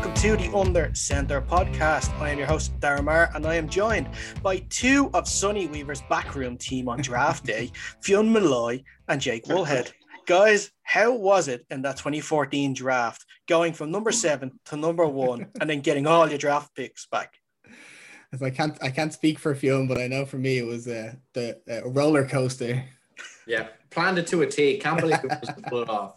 welcome to the Under Center podcast. I am your host, Darren Marr, and I am joined by two of Sonny Weaver's backroom team on draft day, Fionn Malloy and Jake Woolhead. Guys, how was it in that 2014 draft going from number seven to number one and then getting all your draft picks back? As I can't, I can't speak for Fionn, but I know for me it was uh, the uh, roller coaster. Yeah, planned it to a T. Can't believe it was pulled off.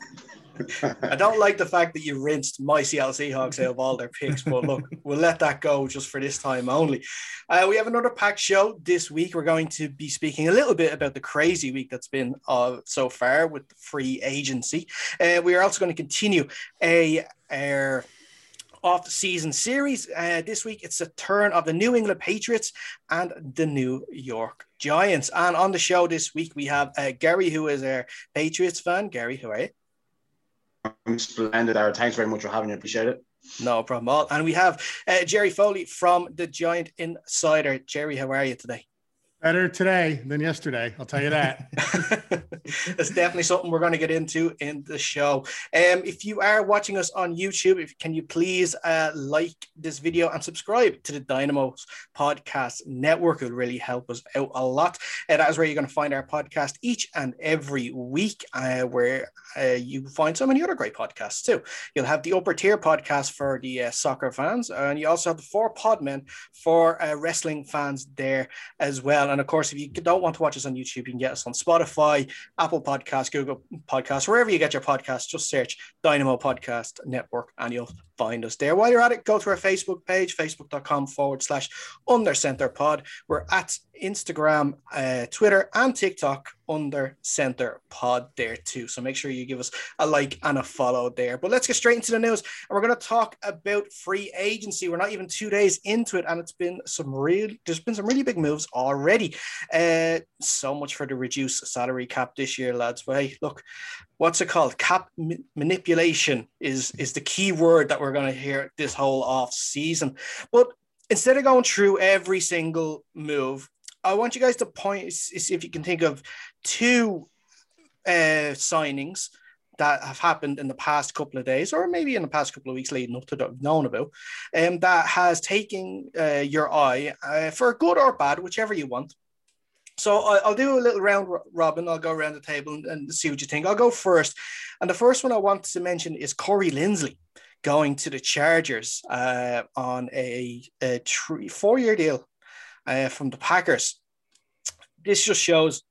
I don't like the fact that you rinsed my Seattle Seahawks out of all their picks, but look, we'll let that go just for this time only. Uh, we have another packed show this week. We're going to be speaking a little bit about the crazy week that's been uh, so far with the free agency. Uh, we are also going to continue a our off season series. Uh, this week, it's a turn of the New England Patriots and the New York Giants. And on the show this week, we have uh, Gary, who is a Patriots fan. Gary, who are you? Splendid, Aaron. Thanks very much for having me. Appreciate it. No problem at all. And we have uh, Jerry Foley from the Giant Insider. Jerry, how are you today? Better today than yesterday. I'll tell you that. That's definitely something we're going to get into in the show. Um, if you are watching us on YouTube, if, can you please uh, like this video and subscribe to the Dynamos Podcast Network? It would really help us out a lot. And that is where you're going to find our podcast each and every week, uh, where uh, you find so many other great podcasts too. You'll have the upper tier podcast for the uh, soccer fans, and you also have the four podmen for uh, wrestling fans there as well. And of course, if you don't want to watch us on YouTube, you can get us on Spotify, Apple Podcasts, Google Podcasts, wherever you get your podcasts. Just search Dynamo Podcast Network and you'll find us there. While you're at it, go to our Facebook page, facebook.com forward slash under center pod. We're at Instagram, uh, Twitter, and TikTok under center pod there too. So make sure you give us a like and a follow there. But let's get straight into the news. And we're going to talk about free agency. We're not even two days into it, and it's been some real, there's been some really big moves already. Uh, so much for the reduced salary cap this year, lads. But hey, look, what's it called? Cap ma- manipulation is, is the key word that we're going to hear this whole off season. But instead of going through every single move, I want you guys to point, see if you can think of two uh, signings that have happened in the past couple of days, or maybe in the past couple of weeks leading up to that known about, um, that has taken uh, your eye uh, for good or bad, whichever you want. So I'll do a little round robin. I'll go around the table and, and see what you think. I'll go first. And the first one I want to mention is Corey Linsley going to the Chargers uh, on a, a three, four year deal uh, from the Packers. This just shows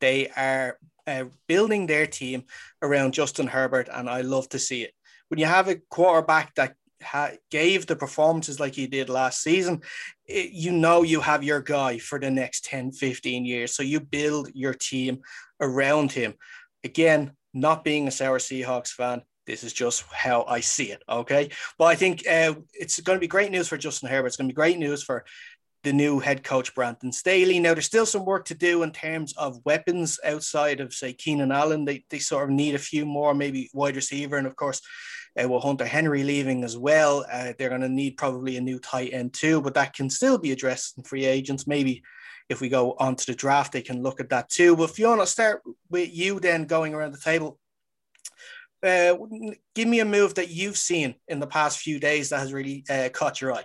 they are uh, building their team around Justin Herbert, and I love to see it. When you have a quarterback that ha- gave the performances like he did last season, it, you know you have your guy for the next 10, 15 years. So you build your team around him. Again, not being a Sour Seahawks fan, this is just how I see it. Okay. But I think uh, it's going to be great news for Justin Herbert. It's going to be great news for the new head coach Brandon Staley. Now there's still some work to do in terms of weapons outside of say Keenan Allen. They, they sort of need a few more, maybe wide receiver, and of course, uh, with Hunter Henry leaving as well, uh, they're going to need probably a new tight end too. But that can still be addressed in free agents. Maybe if we go on to the draft, they can look at that too. But Fiona, start with you then going around the table. Uh, give me a move that you've seen in the past few days that has really uh, caught your eye.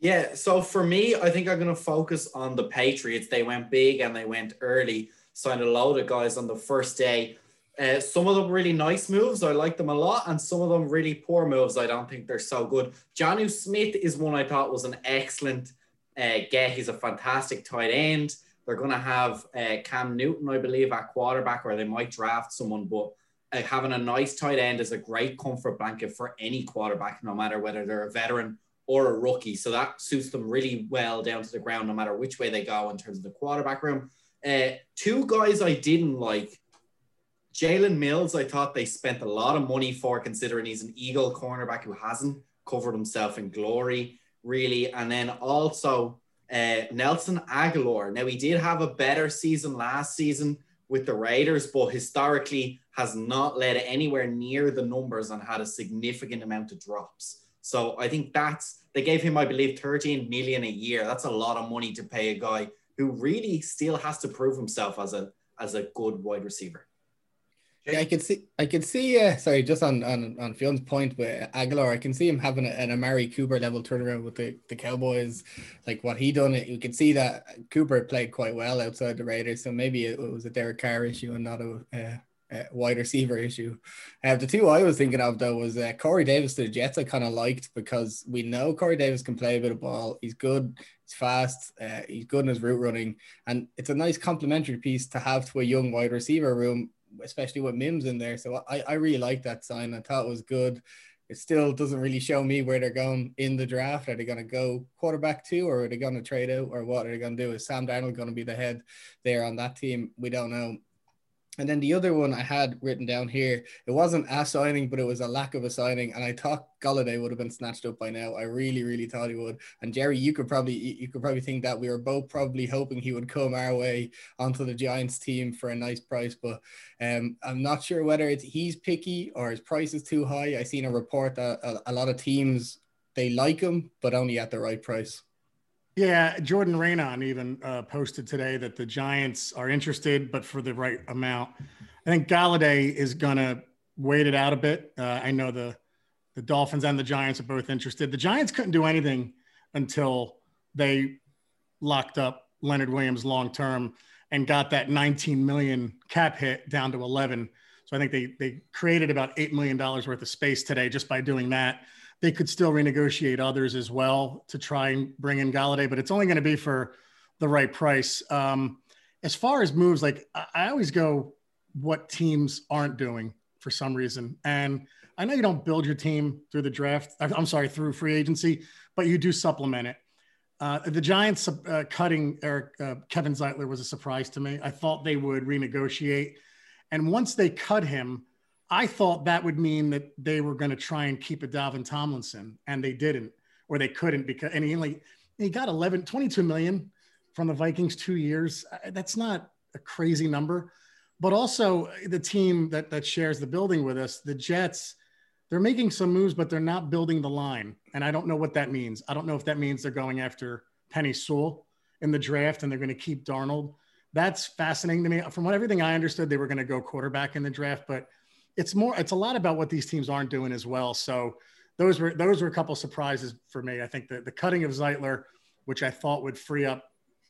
Yeah, so for me, I think I'm going to focus on the Patriots. They went big and they went early, signed a load of guys on the first day. Uh, some of them really nice moves. I like them a lot. And some of them really poor moves. I don't think they're so good. Jonnu Smith is one I thought was an excellent uh, get. He's a fantastic tight end. They're going to have uh, Cam Newton, I believe, at quarterback, or they might draft someone. But uh, having a nice tight end is a great comfort blanket for any quarterback, no matter whether they're a veteran or a rookie. So that suits them really well down to the ground, no matter which way they go in terms of the quarterback room. Uh, two guys I didn't like. Jalen Mills, I thought they spent a lot of money for, considering he's an Eagle cornerback who hasn't covered himself in glory, really. And then also uh, Nelson Agholor. Now, he did have a better season last season with the Raiders, but historically has not led anywhere near the numbers and had a significant amount of drops. So I think that's they gave him, I believe, 13 million a year. That's a lot of money to pay a guy who really still has to prove himself as a as a good wide receiver. Yeah, I can see. I can see. Uh, sorry, just on on on Fion's point with Agholor, I can see him having a, an Amari Cooper level turnaround with the, the Cowboys, like what he done. It you can see that Cooper played quite well outside the Raiders, so maybe it, was a Derek Carr issue and not a, a, a wide receiver issue. Uh, the two I was thinking of though was uh, Corey Davis to the Jets. I kind of liked because we know Corey Davis can play a bit of ball. He's good. He's fast. Uh, he's good in his route running, and it's a nice complementary piece to have to a young wide receiver room especially with Mims in there. So I, I really like that sign. I thought it was good. It still doesn't really show me where they're going in the draft. Are they going to go quarterback two or are they going to trade out or what are they going to do? Is Sam Darnold going to be the head there on that team? We don't know. And then the other one I had written down here, it wasn't a signing, but it was a lack of a signing. And I thought Golladay would have been snatched up by now. I really, really thought he would. And Jerry, you could probably you could probably think that we were both probably hoping he would come our way onto the Giants team for a nice price. But um, I'm not sure whether it's he's picky or his price is too high. I seen a report that a, a lot of teams they like him, but only at the right price. Yeah, Jordan Raanan even uh, posted today that the Giants are interested, but for the right amount. I think Golladay is gonna wait it out a bit. Uh, I know the the Dolphins and the Giants are both interested. The Giants couldn't do anything until they locked up Leonard Williams long term and got that 19 million cap hit down to 11. So I think they they created about eight million dollars worth of space today just by doing that they could still renegotiate others as well to try and bring in Golladay, but it's only going to be for the right price. Um, as far as moves, like I, I always go what teams aren't doing for some reason. And I know you don't build your team through the draft. I'm sorry, through free agency, but you do supplement it. Uh, the Giants uh, cutting Eric uh, Kevin Zeitler was a surprise to me. I thought they would renegotiate, and once they cut him, I thought that would mean that they were going to try and keep a Dalvin Tomlinson, and they didn't, or they couldn't because, and he only he got 11, 22 million from the Vikings two years. That's not a crazy number, but also uh, the team that that shares the building with us, the Jets, they're making some moves, but they're not building the line, and I don't know what that means. I don't know if that means they're going after Penei Sewell in the draft and they're going to keep Darnold. That's fascinating to me. From what everything I understood, they were going to go quarterback in the draft, but it's more it's a lot about what these teams aren't doing as well. So those were those were a couple surprises for me. I think the, the cutting of Zeitler, which I thought would free up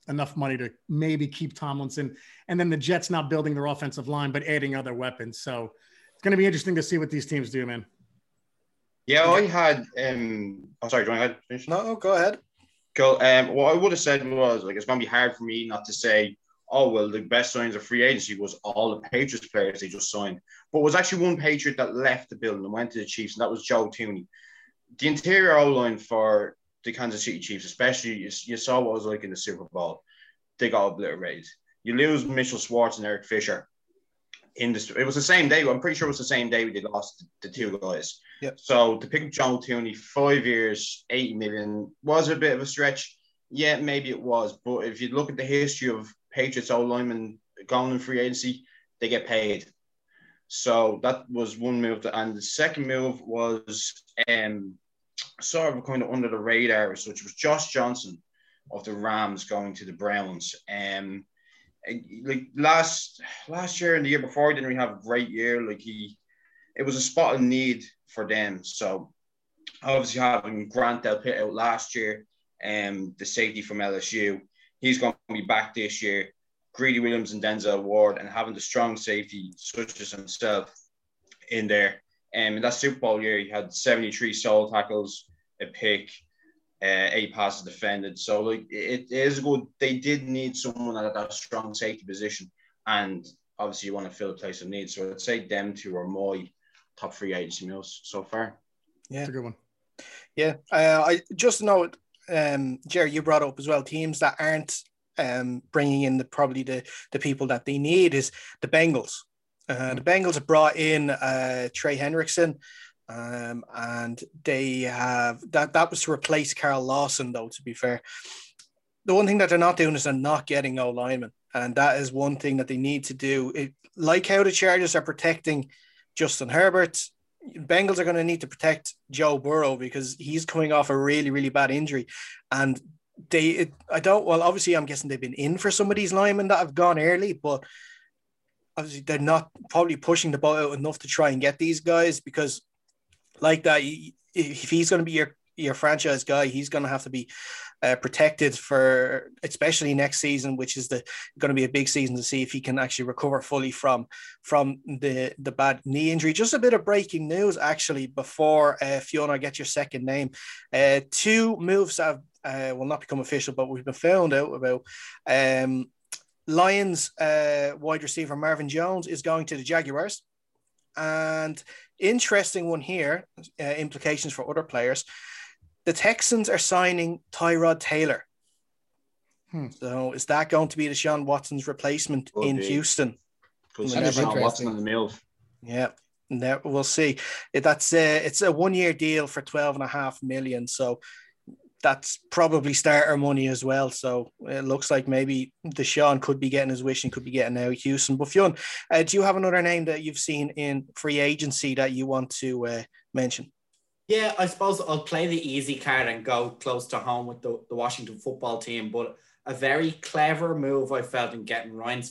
enough money to maybe keep Tomlinson, and then the Jets not building their offensive line but adding other weapons. So it's going to be interesting to see what these teams do, man. Yeah, I had. um I'm sorry, do you want to finish? No, go ahead. Cool. Um, what I would have said was like it's going to be hard for me not to say oh well the best signs of free agency was all the Patriots players they just signed. But it was actually one Patriot that left the building and went to the Chiefs, and that was Joe Thuney. The interior O line for the Kansas City Chiefs, especially you, you, saw what it was like in the Super Bowl. They got obliterated. You lose Mitchell Schwartz and Eric Fisher. In this, it was the same day. I'm pretty sure it was the same day we did lost the two guys. Yep. So to pick up Joe Thuney, five years, eight million was a bit of a stretch. Yeah, maybe it was. But if you look at the history of Patriots O linemen going in free agency, they get paid. So that was one move. and the second move was um, sort of kind of under the radar, which was Josh Johnson of the Rams going to the Browns. Um, like last last year and the year before, he didn't really have a great year. Like he, it was a spot of need for them. So obviously having Grant Delpit out last year, um, the safety from LSU, he's going to be back this year. Greedy Williams and Denzel Ward, and having the strong safety such as himself in there. Um, in that Super Bowl year, he had 73 solo tackles, a pick, uh, eight passes defended. So like it is good. They did need someone at that strong safety position, and obviously you want to fill a place of need. So I'd say them two are my top three agency meals so far. Yeah, That's a good one. Yeah, uh, I just know um, Jerry, you brought up as well teams that aren't um, bringing in the probably the the people that they need is the Bengals. Uh, the Bengals have brought in uh, Trey Hendrickson, um, and they have that that was to replace Carl Lawson. Though to be fair, the one thing that they're not doing is they're not getting no linemen, and that is one thing that they need to do. It, like how the Chargers are protecting Justin Herbert, Bengals are going to need to protect Joe Burrow because he's coming off a really, really bad injury. And they, it, I don't, well, obviously, I'm guessing they've been in for some of these linemen that have gone early, but obviously they're not probably pushing the ball out enough to try and get these guys because, like that, if he's going to be your your franchise guy, he's going to have to be uh, protected for especially next season, which is the going to be a big season to see if he can actually recover fully from from the the bad knee injury. Just a bit of breaking news actually before uh, Fiona get your second name. Uh, two moves have uh, will not become official, but we've been found out about. Um, Lions uh, wide receiver Marvin Jones is going to the Jaguars. And interesting one here, uh, implications for other players. The Texans are signing Tyrod Taylor. Hmm. So is that going to be Deshaun Watson's replacement Could in be. Houston? Because Deshaun Watson in the middle. Yeah. Now we'll see. That's a, it's a one year deal for 12 and a half million. So that's probably starter money as well. So it looks like maybe Deshaun could be getting his wish and could be getting out Houston. But Fionn, uh, do you have another name that you've seen in free agency that you want to uh, mention? Yeah, I suppose I'll play the easy card and go close to home with the, the Washington football team. But a very clever move I felt in getting Ryan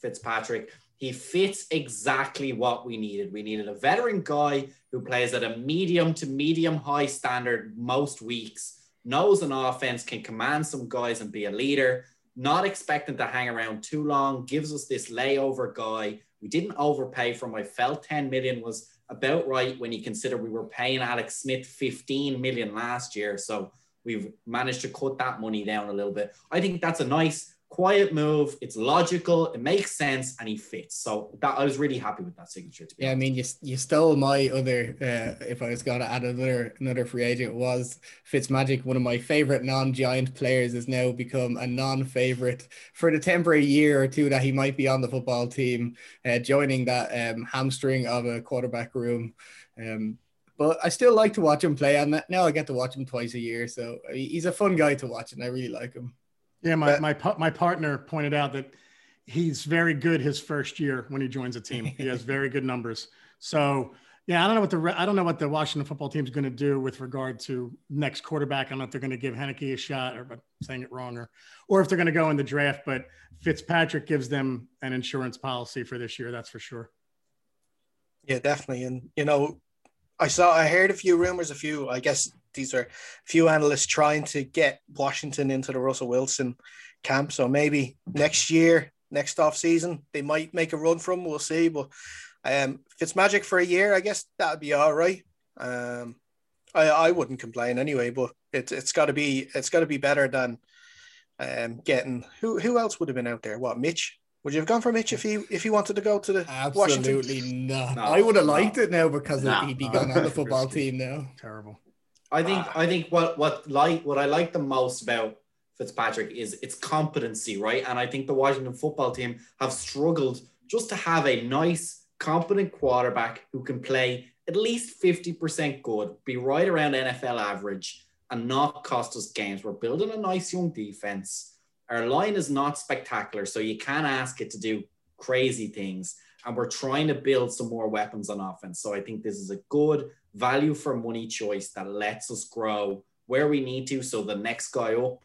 Fitzpatrick. He fits exactly what we needed. We needed a veteran guy who plays at a medium to medium high standard most weeks, knows an offense, can command some guys and be a leader, not expecting to hang around too long, gives us this layover guy. We didn't overpay for him. I felt 10 million was about right when you consider we were paying Alex Smith 15 million last year. So we've managed to cut that money down a little bit. I think that's a nice quiet move. It's logical. It makes sense, and he fits. So that I was really happy with that signature. yeah, honest. I mean, you, you stole my other. Uh, if I was going to add another another free agent, was Fitzmagic. One of my favorite non-giant players has now become a non-favorite for the temporary year or two that he might be on the football team, uh, joining that um, hamstring of a quarterback room. Um, but I still like to watch him play, and now I get to watch him twice a year. So he's a fun guy to watch, and I really like him. Yeah, my, my my partner pointed out that he's very good his first year when he joins a team. He has very good numbers. So yeah, I don't know what the I don't know what the Washington football team is going to do with regard to next quarterback. I don't know if they're going to give Heinicke a shot, or I'm saying it wrong, or or if they're going to go in the draft. But Fitzpatrick gives them an insurance policy for this year. That's for sure. Yeah, definitely. And you know, I saw I heard a few rumors, a few I guess these are a few analysts trying to get Washington into the Russell Wilson camp. So maybe next year, next off season, they might make a run from. We'll see. But um, if it's magic for a year, I guess that'd be all right. Um, I I wouldn't complain anyway. But it's it's got to be it's got to be better than um getting who who else would have been out there? What Mitch? Would you have gone for Mitch if he if he wanted to go to the Absolutely Washington? not. No, I would have liked no. it now because no, he'd be no. gone on the football team now. Terrible. I think ah. I think what what like what I like the most about Fitzpatrick is its competency, right? And I think the Washington football team have struggled just to have a nice, competent quarterback who can play at least 50% good, be right around NFL average, and not cost us games. We're building a nice young defense. Our line is not spectacular, so you can't ask it to do crazy things. And we're trying to build some more weapons on offense. So I think this is a good value for money choice that lets us grow where we need to. So the next guy up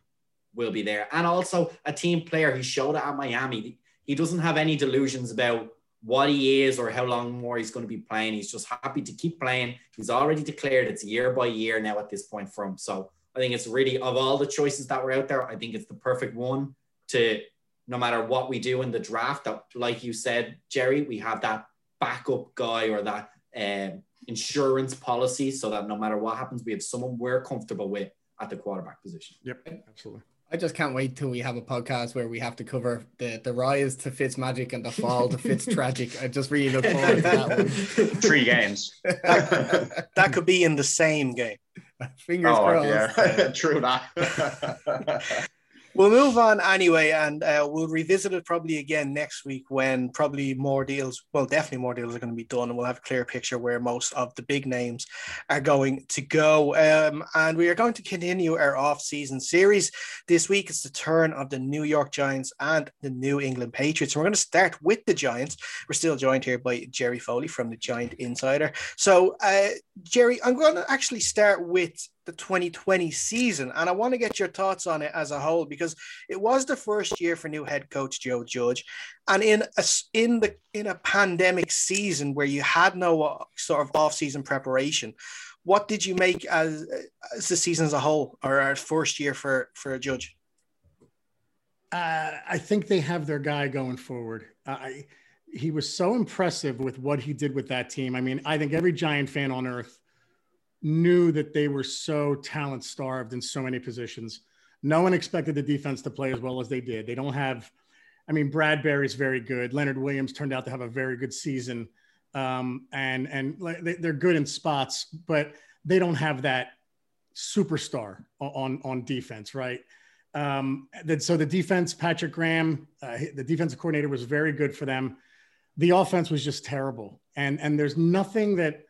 will be there. And also a team player. He showed it at Miami. He doesn't have any delusions about what he is or how long more he's going to be playing. He's just happy to keep playing. He's already declared it's year by year now at this point for him. So I think it's really, of all the choices that were out there, I think it's the perfect one to no matter what we do in the draft, that like you said, Jerry, we have that backup guy or that um, insurance policy so that no matter what happens, we have someone we're comfortable with at the quarterback position. Yep, absolutely. I just can't wait till we have a podcast where we have to cover the, the rise to Fitz magic and the fall to Fitz tragic. I just really look forward to that one. Three games. That, that could be in the same game. Fingers oh, crossed. Yeah. True that. We'll move on anyway, and uh, we'll revisit it probably again next week when probably more deals, well, definitely more deals are going to be done, and we'll have a clear picture where most of the big names are going to go. Um, and we are going to continue our off-season series. This week it's the turn of the New York Giants and the New England Patriots. And we're going to start with the Giants. We're still joined here by Jerry Foley from the Giant Insider. So, uh, Jerry, I'm going to actually start with the 2020 season. And I want to get your thoughts on it as a whole because it was the first year for new head coach Joe Judge. And in a, in the in a pandemic season where you had no uh, sort of off-season preparation, what did you make as, as the season as a whole or our first year for for a judge? Uh, I think they have their guy going forward. I, he was so impressive with what he did with that team. I mean, I think every Giant fan on earth knew that they were so talent starved in so many positions. No one expected the defense to play as well as they did. They don't have, I mean, Bradberry's very good. Leonard Williams turned out to have a very good season. Um, and and they're good in spots, but they don't have that superstar on on defense, right? Um, that so the defense, Patrick Graham, uh, the defensive coordinator was very good for them. The offense was just terrible, and and there's nothing that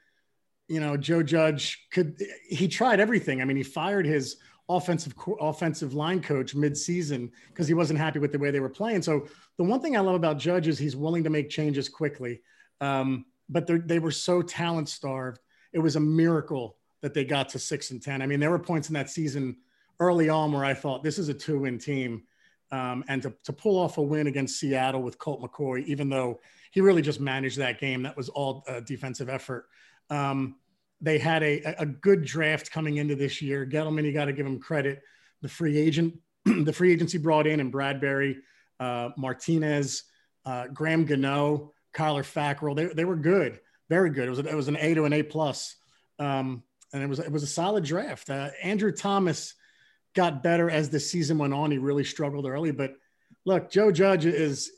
you know, Joe Judge could he tried everything. I mean, he fired his offensive offensive line coach mid-season because he wasn't happy with the way they were playing. So the one thing I love about Judge is he's willing to make changes quickly. Um, but they were so talent starved. It was a miracle that they got to six and ten. I mean, there were points in that season early on where I thought this is a two-win team. Um, and to, to pull off a win against Seattle with Colt McCoy, even though he really just managed that game, that was all a defensive effort. Um, they had a, a good draft coming into this year. Gettleman, you got to give him credit. The free agent, the free agency brought in and Bradberry, uh, Martinez, uh, Graham Gano, Kyler Fackrell. They, they were good, very good. It was, a, it was an A to an A plus. Um, and it was, it was a solid draft. Uh, Andrew Thomas got better as the season went on. He really struggled early, but look, Joe Judge is,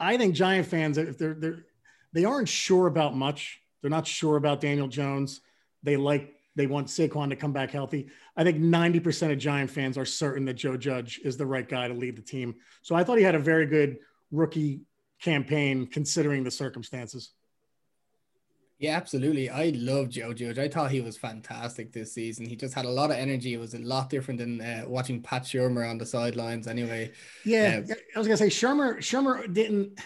I think Giant fans, if they're, they're, they aren't sure about much they're not sure about Daniel Jones. They like they want Saquon to come back healthy. I think 90% of Giant fans are certain that Joe Judge is the right guy to lead the team. So I thought he had a very good rookie campaign considering the circumstances. Yeah, absolutely. I love Joe Judge. I thought he was fantastic this season. He just had a lot of energy. It was a lot different than uh, watching Pat Shurmur on the sidelines. Anyway, yeah, I was gonna say Shurmur. Shurmur didn't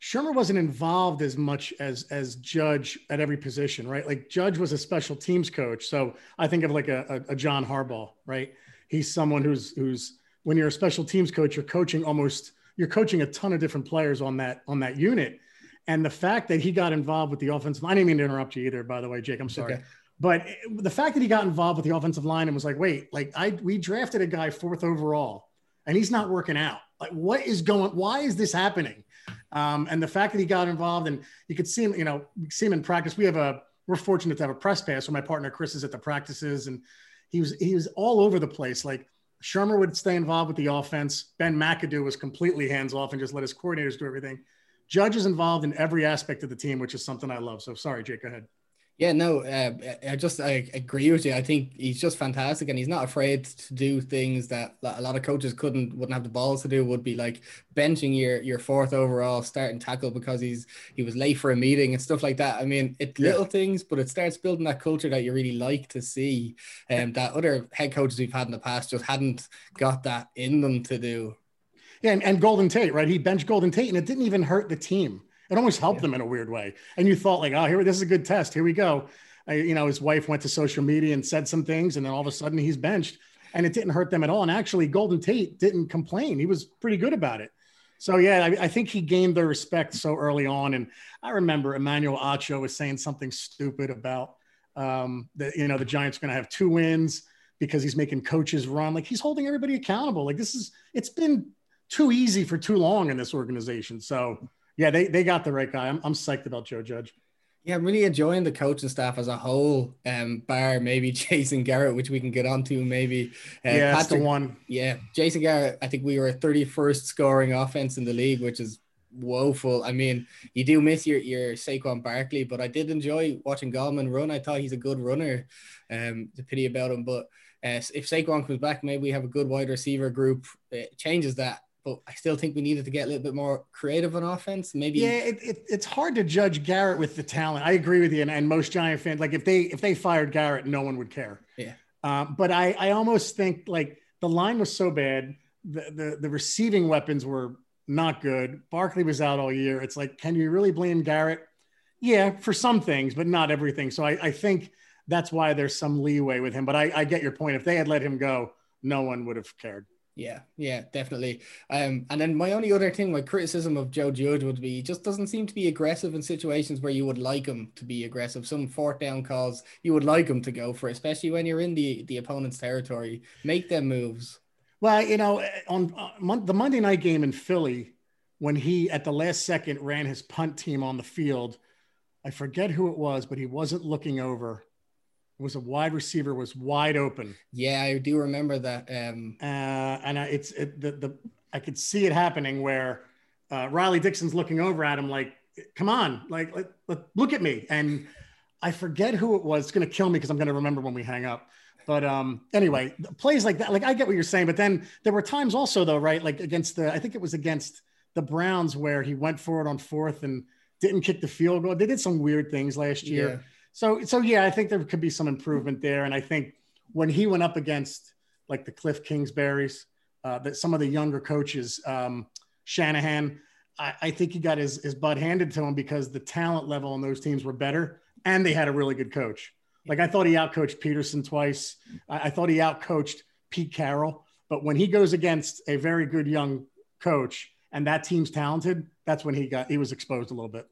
Shurmur wasn't involved as much as as Judge at every position, right? Like Judge was a special teams coach, so I think of like a, a, John Harbaugh, right? He's someone who's who's when you're a special teams coach, you're coaching almost you're coaching a ton of different players on that on that unit, and the fact that he got involved with the offensive line, I didn't mean to interrupt you either, by the way, Jake. I'm sorry. Okay. But the fact that he got involved with the offensive line and was like, wait, like I we drafted a guy fourth overall and he's not working out. Like, what is going? Why is this happening? Um, and the fact that he got involved and you could see him, you know, see him in practice. We have a, we're fortunate to have a press pass. So my partner Chris is at the practices and he was, he was all over the place. Like Shurmur would stay involved with the offense. Ben McAdoo was completely hands off and just let his coordinators do everything. Judge is involved in every aspect of the team, which is something I love. So sorry, Jake, go ahead. Yeah, no, uh, I just I agree with you. I think he's just fantastic, and he's not afraid to do things that a lot of coaches couldn't wouldn't have the balls to do. Would be like benching your your fourth overall starting tackle because he's he was late for a meeting and stuff like that. I mean, it's little things, but it starts building that culture that you really like to see, and um, that other head coaches we've had in the past just hadn't got that in them to do. Yeah, and, and Golden Tate, right? He benched Golden Tate, and it didn't even hurt the team. It almost helped yeah. them in a weird way. And you thought like, oh, here, this is a good test. Here we go. I, you know, his wife went to social media and said some things, and then all of a sudden he's benched, and it didn't hurt them at all. And actually, Golden Tate didn't complain; he was pretty good about it. So yeah, I, I think he gained their respect so early on. And I remember Emmanuel Acho was saying something stupid about um, that you know the Giants are going to have two wins because he's making coaches run. Like he's holding everybody accountable. Like this is it's been too easy for too long in this organization. So yeah, they, they got the right guy. I'm, I'm psyched about Joe Judge. Yeah, I'm really enjoying the coaching staff as a whole. Um, bar maybe Jason Garrett, which we can get onto maybe. Uh, yeah, that's the one. Yeah, Jason Garrett. I think we were 31st scoring offense in the league, which is woeful. I mean, you do miss your your Saquon Barkley, but I did enjoy watching Gallman run. I thought he's a good runner. Um, the pity about him, but uh, if Saquon comes back, maybe we have a good wide receiver group. It changes that but I still think we needed to get a little bit more creative on offense. Maybe yeah, it, it, it's hard to judge Garrett with the talent. I agree with you, and, and, most Giant fans like if they if they fired Garrett, no one would care. Yeah, um, but I I almost think like the line was so bad, the the, the receiving weapons were not good. Barkley was out all year. It's like, can you really blame Garrett? Yeah, for some things, but not everything. So I, I think that's why there's some leeway with him. But I, I get your point. If they had let him go, no one would have cared. Yeah, yeah, definitely. Um, and then my only other thing, my criticism of Joe Judge would be he just doesn't seem to be aggressive in situations where you would like him to be aggressive. Some fourth down calls you would like him to go for, especially when you're in the the opponent's territory. Make them moves. Well, you know, on uh, the Monday night game in Philly, when he at the last second ran his punt team on the field, I forget who it was, but he wasn't looking over was a wide receiver was wide open. Yeah, I do remember that. Um, uh, and I, it's it, the the I could see it happening where uh, Riley Dixon's looking over at him like, "Come on, like, like, like look at me." And I forget who it was. It's gonna kill me because I'm gonna remember when we hang up. But um, anyway, plays like that, like I get what you're saying. But then there were times also though, right? Like against the, I think it was against the Browns where he went for it on fourth and didn't kick the field goal. They did some weird things last year. Yeah so so yeah, I think there could be some improvement there, and I think when he went up against like the Cliff Kingsburys, uh, that some of the younger coaches, um, Shanahan, I, I, think he got his his butt handed to him because the talent level on those teams were better, and they had a really good coach. Like I thought he outcoached Pederson twice. I, I thought he outcoached Pete Carroll, but when he goes against a very good young coach and that team's talented, that's when he got he was exposed a little bit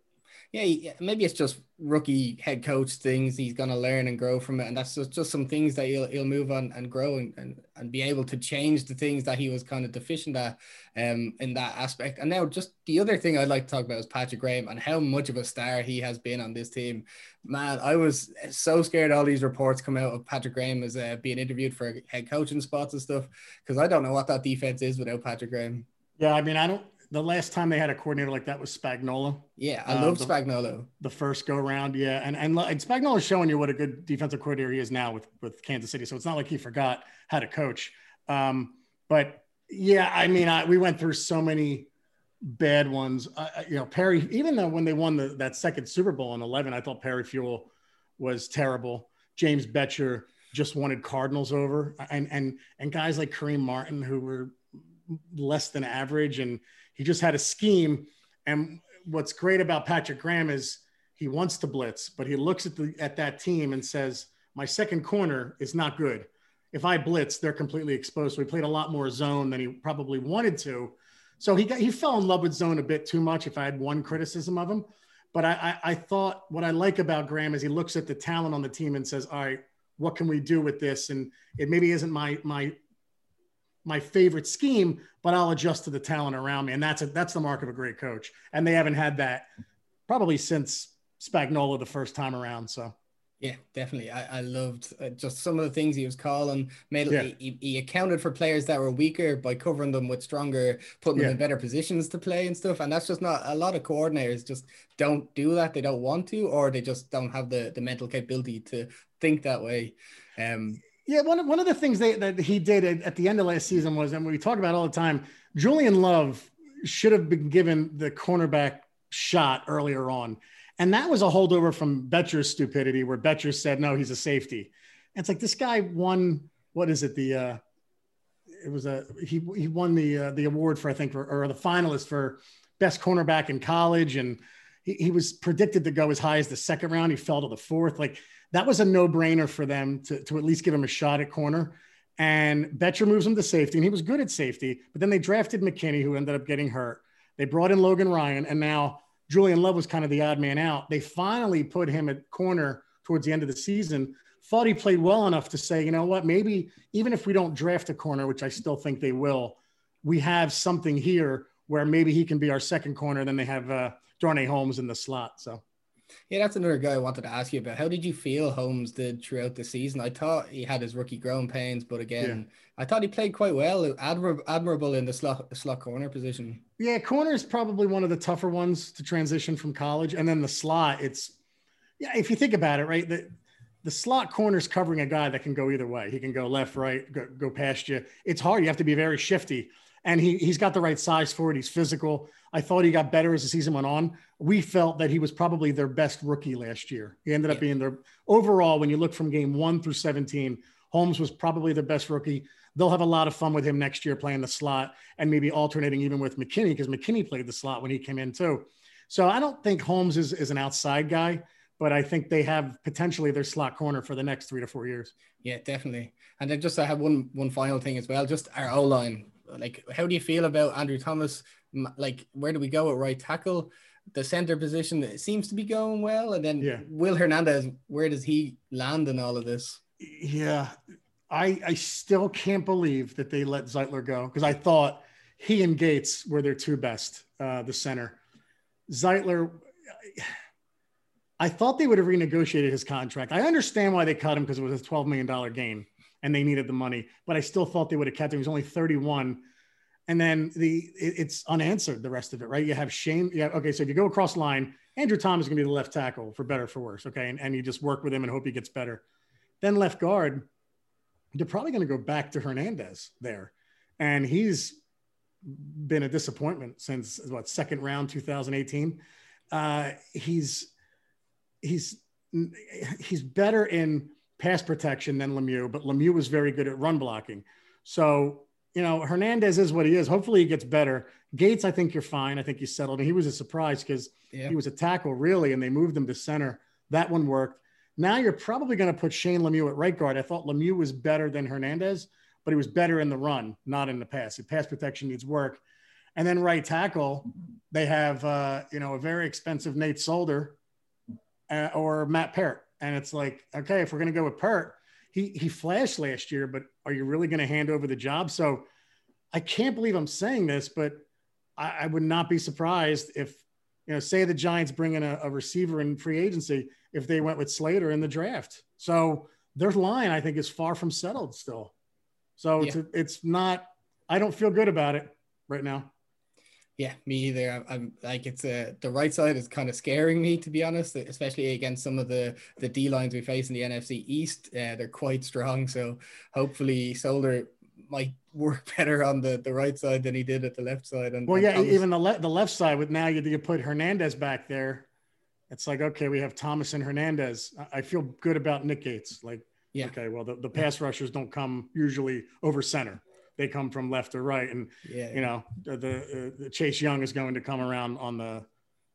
yeah, maybe it's just rookie head coach things. He's going to learn and grow from it. And that's just, just some things that he'll, he'll move on and grow and, and, and be able to change the things that he was kind of deficient at um, in that aspect. And now, just the other thing I'd like to talk about is Patrick Graham and how much of a star he has been on this team. Man, I was so scared all these reports come out of Patrick Graham as uh, being interviewed for head coaching spots and stuff because I don't know what that defense is without Patrick Graham. Yeah, I mean, I don't the last time they had a coordinator like that was Spagnuolo. Yeah, I uh, love the, Spagnuolo. The first go round, yeah, and and, and is showing you what a good defensive coordinator he is now with with Kansas City. So it's not like he forgot how to coach. Um, but yeah, I mean, I, we went through so many bad ones. Uh, you know, Perry. Even though when they won the, that second Super Bowl in eleven, I thought Perry Fewell was terrible. James Bettcher just wanted Cardinals over, and and and guys like Kareem Martin who were less than average and he just had a scheme. And what's great about Patrick Graham is he wants to blitz, but he looks at the at that team and says, "My second corner is not good. If I blitz, they're completely exposed." So he played a lot more zone than he probably wanted to. So he got he fell in love with zone a bit too much. If I had one criticism of him, but I, I, I thought what I like about Graham is he looks at the talent on the team and says, "All right, what can we do with this?" And it maybe isn't my my my favorite scheme, but I'll adjust to the talent around me. And that's a, that's the mark of a great coach. And they haven't had that probably since Spagnuolo the first time around. So. Yeah, definitely. I, I loved uh, just some of the things he was calling. Made yeah. he, he, accounted for players that were weaker by covering them with stronger, putting yeah. them in better positions to play and stuff. And that's just not a lot of coordinators just don't do that. They don't want to, or they just don't have the the mental capability to think that way. Um, yeah, one of, one of the things they, that he did at, the end of last season was, and we talk about all the time, Julian Love should have been given the cornerback shot earlier on. And that was a holdover from Bettcher's stupidity, where Bettcher said, no, he's a safety. And it's like this guy won, what is it? The, uh, it was a, he, he won the, uh, the award for, I think, for, or the finalist for best cornerback in college. And he, he was predicted to go as high as the second round. He fell to the fourth. Like, that was a no brainer for them to, to at least give him a shot at corner. And Bettcher moves him to safety, and he was good at safety. But then they drafted McKinney, who ended up getting hurt. They brought in Logan Ryan, and now Julian Love was kind of the odd man out. They finally put him at corner towards the end of the season. Thought he played well enough to say, you know what, maybe even if we don't draft a corner, which I still think they will, we have something here where maybe he can be our second corner. Then they have uh, Darnay Holmes in the slot. So yeah, that's another guy I wanted to ask you about. How did you feel Holmes did throughout the season? I thought he had his rookie growing pains, but again, yeah. I thought he played quite well, admirable, admirable in the slot, slot corner position. Yeah, corner is probably one of the tougher ones to transition from college, and then the slot. It's yeah, if you think about it, right, the the slot corner is covering a guy that can go either way. He can go left, right, go, go past you. It's hard. You have to be very shifty and he he's got the right size for it. He's physical. I thought he got better as the season went on. We felt that he was probably their best rookie last year. He ended up being their overall when you look from game 1 through 17, Holmes was probably the best rookie. They'll have a lot of fun with him next year playing the slot and maybe alternating even with McKinney because McKinney played the slot when he came in too. So I don't think Holmes is, is an outside guy, but I think they have potentially their slot corner for the next three to four years. Yeah, definitely. And then just I have one one final thing as well. Just our O line. Like, how do you feel about Andrew Thomas? Like, where do we go at right tackle? The center position it seems to be going well, and then Yeah. Will Hernandez. Where does he land in all of this? Yeah, I I still can't believe that they let Zeitler go because I thought he and Gates were their two best, uh, the center. Zeitler, I thought they would have renegotiated his contract. I understand why they cut him because it was a twelve million dollar game and they needed the money, but I still thought they would have kept him. He's only thirty one. And then the it- it's unanswered the rest of it, right? You have Shane. Yeah, okay. So if you go across line, Andrew Thomas is going to be the left tackle for better or for worse, okay? And, and you just work with him and hope he gets better. Then left guard, they're probably going to go back to Hernandez there. And he's been a disappointment since what second round 2018. Uh, he's he's he's better in pass protection than Lemieux, but Lemieux was very good at run blocking. So you know Hernandez is what he is. Hopefully he gets better. Gates, I think you're fine. I think he's settled. And he was a surprise because Yeah. he was a tackle really, and they moved him to center. That one worked. Now you're probably going to put Shane Lemieux at right guard. I thought Lemieux was better than Hernandez, but he was better in the run, not in the pass. The pass protection needs work. And then right tackle, they have uh, you know a very expensive Nate Solder uh, or Matt Peart, and it's like okay, if we're going to go with Peart, he he flashed last year, but are you really going to hand over the job? So I can't believe I'm saying this, but I, I would not be surprised if you know, say the Giants bring in a, a receiver in free agency if they went with Slater in the draft. So their line, I think, is far from settled still. So Yeah. it's, it's not. I don't feel good about it right now. Yeah, me either. I'm, I'm like it's uh, the right side is kind of scaring me to be honest, especially against some of the the D lines we face in the NFC East. Uh, they're quite strong, so hopefully Solder might work better on the the right side than he did at the left side. And Well, yeah, Thomas- even the le- the left side with now you, you put Hernandez back there. It's like okay, we have Thomas and Hernandez. I, I feel good about Nick Gates. Like Yeah. okay, well the, the pass rushers don't come usually over center. They come from left or right, and yeah, you know the, the, uh, the Chase Young is going to come around on the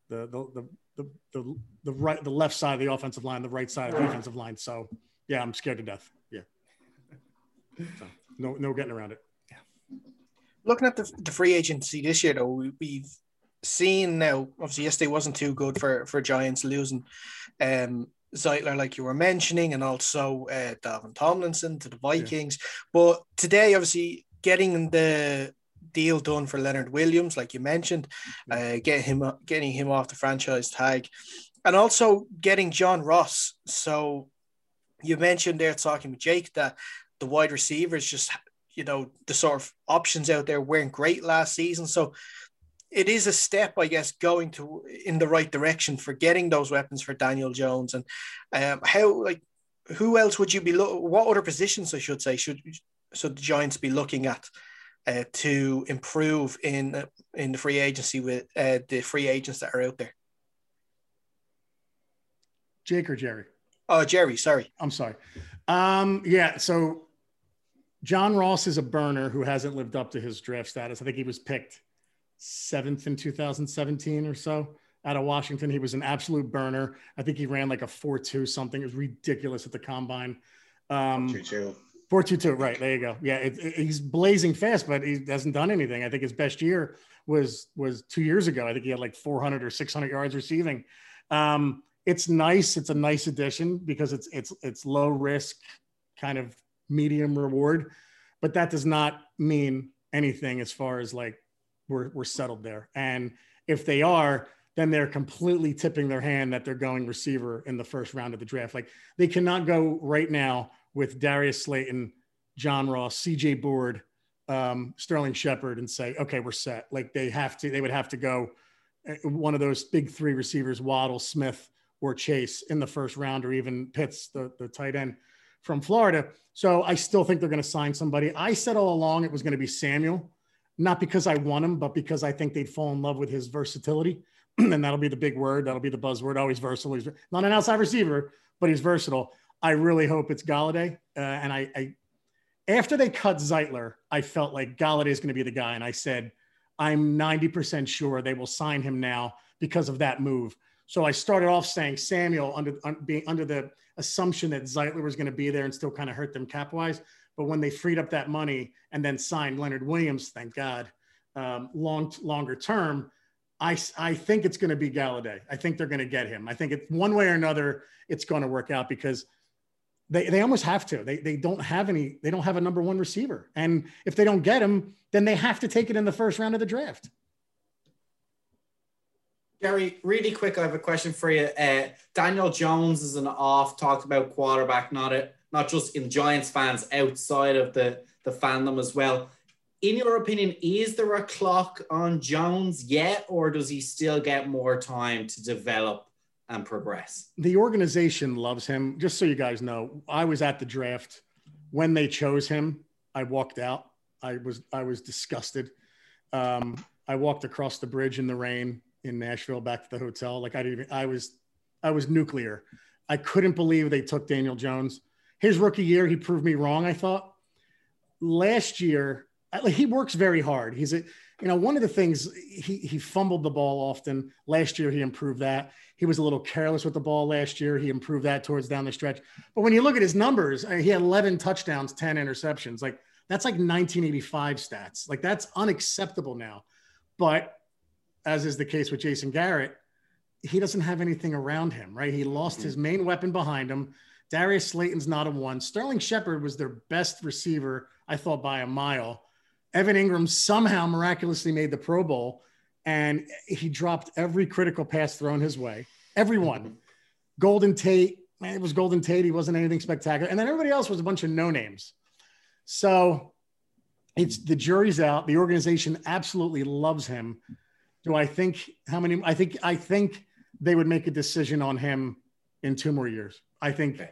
the the, the the the the right the left side of the offensive line, the right side of the defensive line. So yeah, I'm scared to death. Yeah. So, no no getting around it. Yeah. Looking at the, the free agency this year, though, we, we've seen now. Obviously, yesterday wasn't too good for for Giants losing um, Zeitler, like you were mentioning, and also uh, Dalvin Tomlinson to the Vikings. But today, obviously, getting the deal done for Leonard Williams, like you mentioned, uh, getting him getting him off the franchise tag, and also getting John Ross. So you mentioned there talking with Jake that the wide receivers just you know the sort of options out there weren't great last season. So it is a step i guess going to in the right direction for getting those weapons for daniel jones. And um, how like who else would you be lo- what other positions i should say should should the giants be looking at uh, to improve in uh, in the free agency with uh, the free agents that are out there Jake or Jerry? oh jerry sorry I'm sorry. Um, yeah, so John Ross is a burner who hasn't lived up to his draft status. I think he was picked seventh in 2017 or so out of Washington. He was an absolute burner. I think he ran like a 4 2 something. It was ridiculous at the combine. Um, Two two. Four two two, right? There you go. Yeah, it, it- he's blazing fast, but he hasn't done anything. I think his best year was was two years ago. I think he had like 400 or 600 yards receiving. Um, it's nice. It's a nice addition because it's it's it's low risk, kind of medium reward, but that does not mean anything as far as like we're we're settled there. And if they are, then they're completely tipping their hand that they're going receiver in the first round of the draft. Like they cannot go right now with Darius Slayton, John Ross, CJ Board, um, Sterling Shepard, and say, okay, we're set. Like they have to, they would have to go uh, one of those big three receivers, Waddle, Smith, or Chase in the first round, or even Pitts, the, the tight end from Florida. So I still think they're going to sign somebody. I said all along it was going to be Samuel, not because I want him, but because I think they'd fall in love with his versatility. and that'll be the big word. That'll be the buzzword. Always versatile. He's not an outside receiver, but he's versatile. I really hope it's Golladay. Uh, and I, I, after they cut Zeitler, I felt like Golladay is going to be the guy. And I said, I'm 90% sure they will sign him now because of that move. So I started off saying Samuel under un, being under the assumption that Zeitler was going to be there and still kind of hurt them cap wise. But when they freed up that money and then signed Leonard Williams, thank God, um, long longer term, I, I think it's going to be Golladay. I think they're going to get him. I think it one way or another, it's going to work out because they, they almost have to. They, they don't have any, they don't have a number one receiver. And if they don't get him, then they have to take it in the first round of the draft. Gary, really quick, I have a question for you. Uh, Daniel Jones is an off talked about quarterback, not it, not just in Giants fans, outside of the the fandom as well. In your opinion, is there a clock on Jones yet, or does he still get more time to develop and progress? The organization loves him. Just so you guys know, I was at the draft when they chose him. I walked out. I was I was disgusted. Um, I walked across the bridge in the rain in Nashville back to the hotel. Like I didn't even, I was, I was nuclear. I couldn't believe they took Daniel Jones. His rookie year, he proved me wrong. I thought last year, he works very hard. He's a, you know, one of the things he, he fumbled the ball often. Last year, he improved that. He was a little careless with the ball last year. He improved that towards down the stretch. But when you look at his numbers, he had 11 touchdowns, 10 interceptions. Like that's like 1985 stats. Like that's unacceptable now. But as is the case with Jason Garrett, he doesn't have anything around him, right? He lost mm-hmm. his main weapon behind him. Darius Slayton's not a one. Sterling Shepard was their best receiver, I thought, by a mile. Evan Engram somehow miraculously made the Pro Bowl, and he dropped every critical pass thrown his way. Everyone. Golden Tate, man, it was Golden Tate. He wasn't anything spectacular. And then everybody else was a bunch of no names. So it's the jury's out. The organization absolutely loves him. Do I think how many? I think I think they would make a decision on him in two more years. I think okay.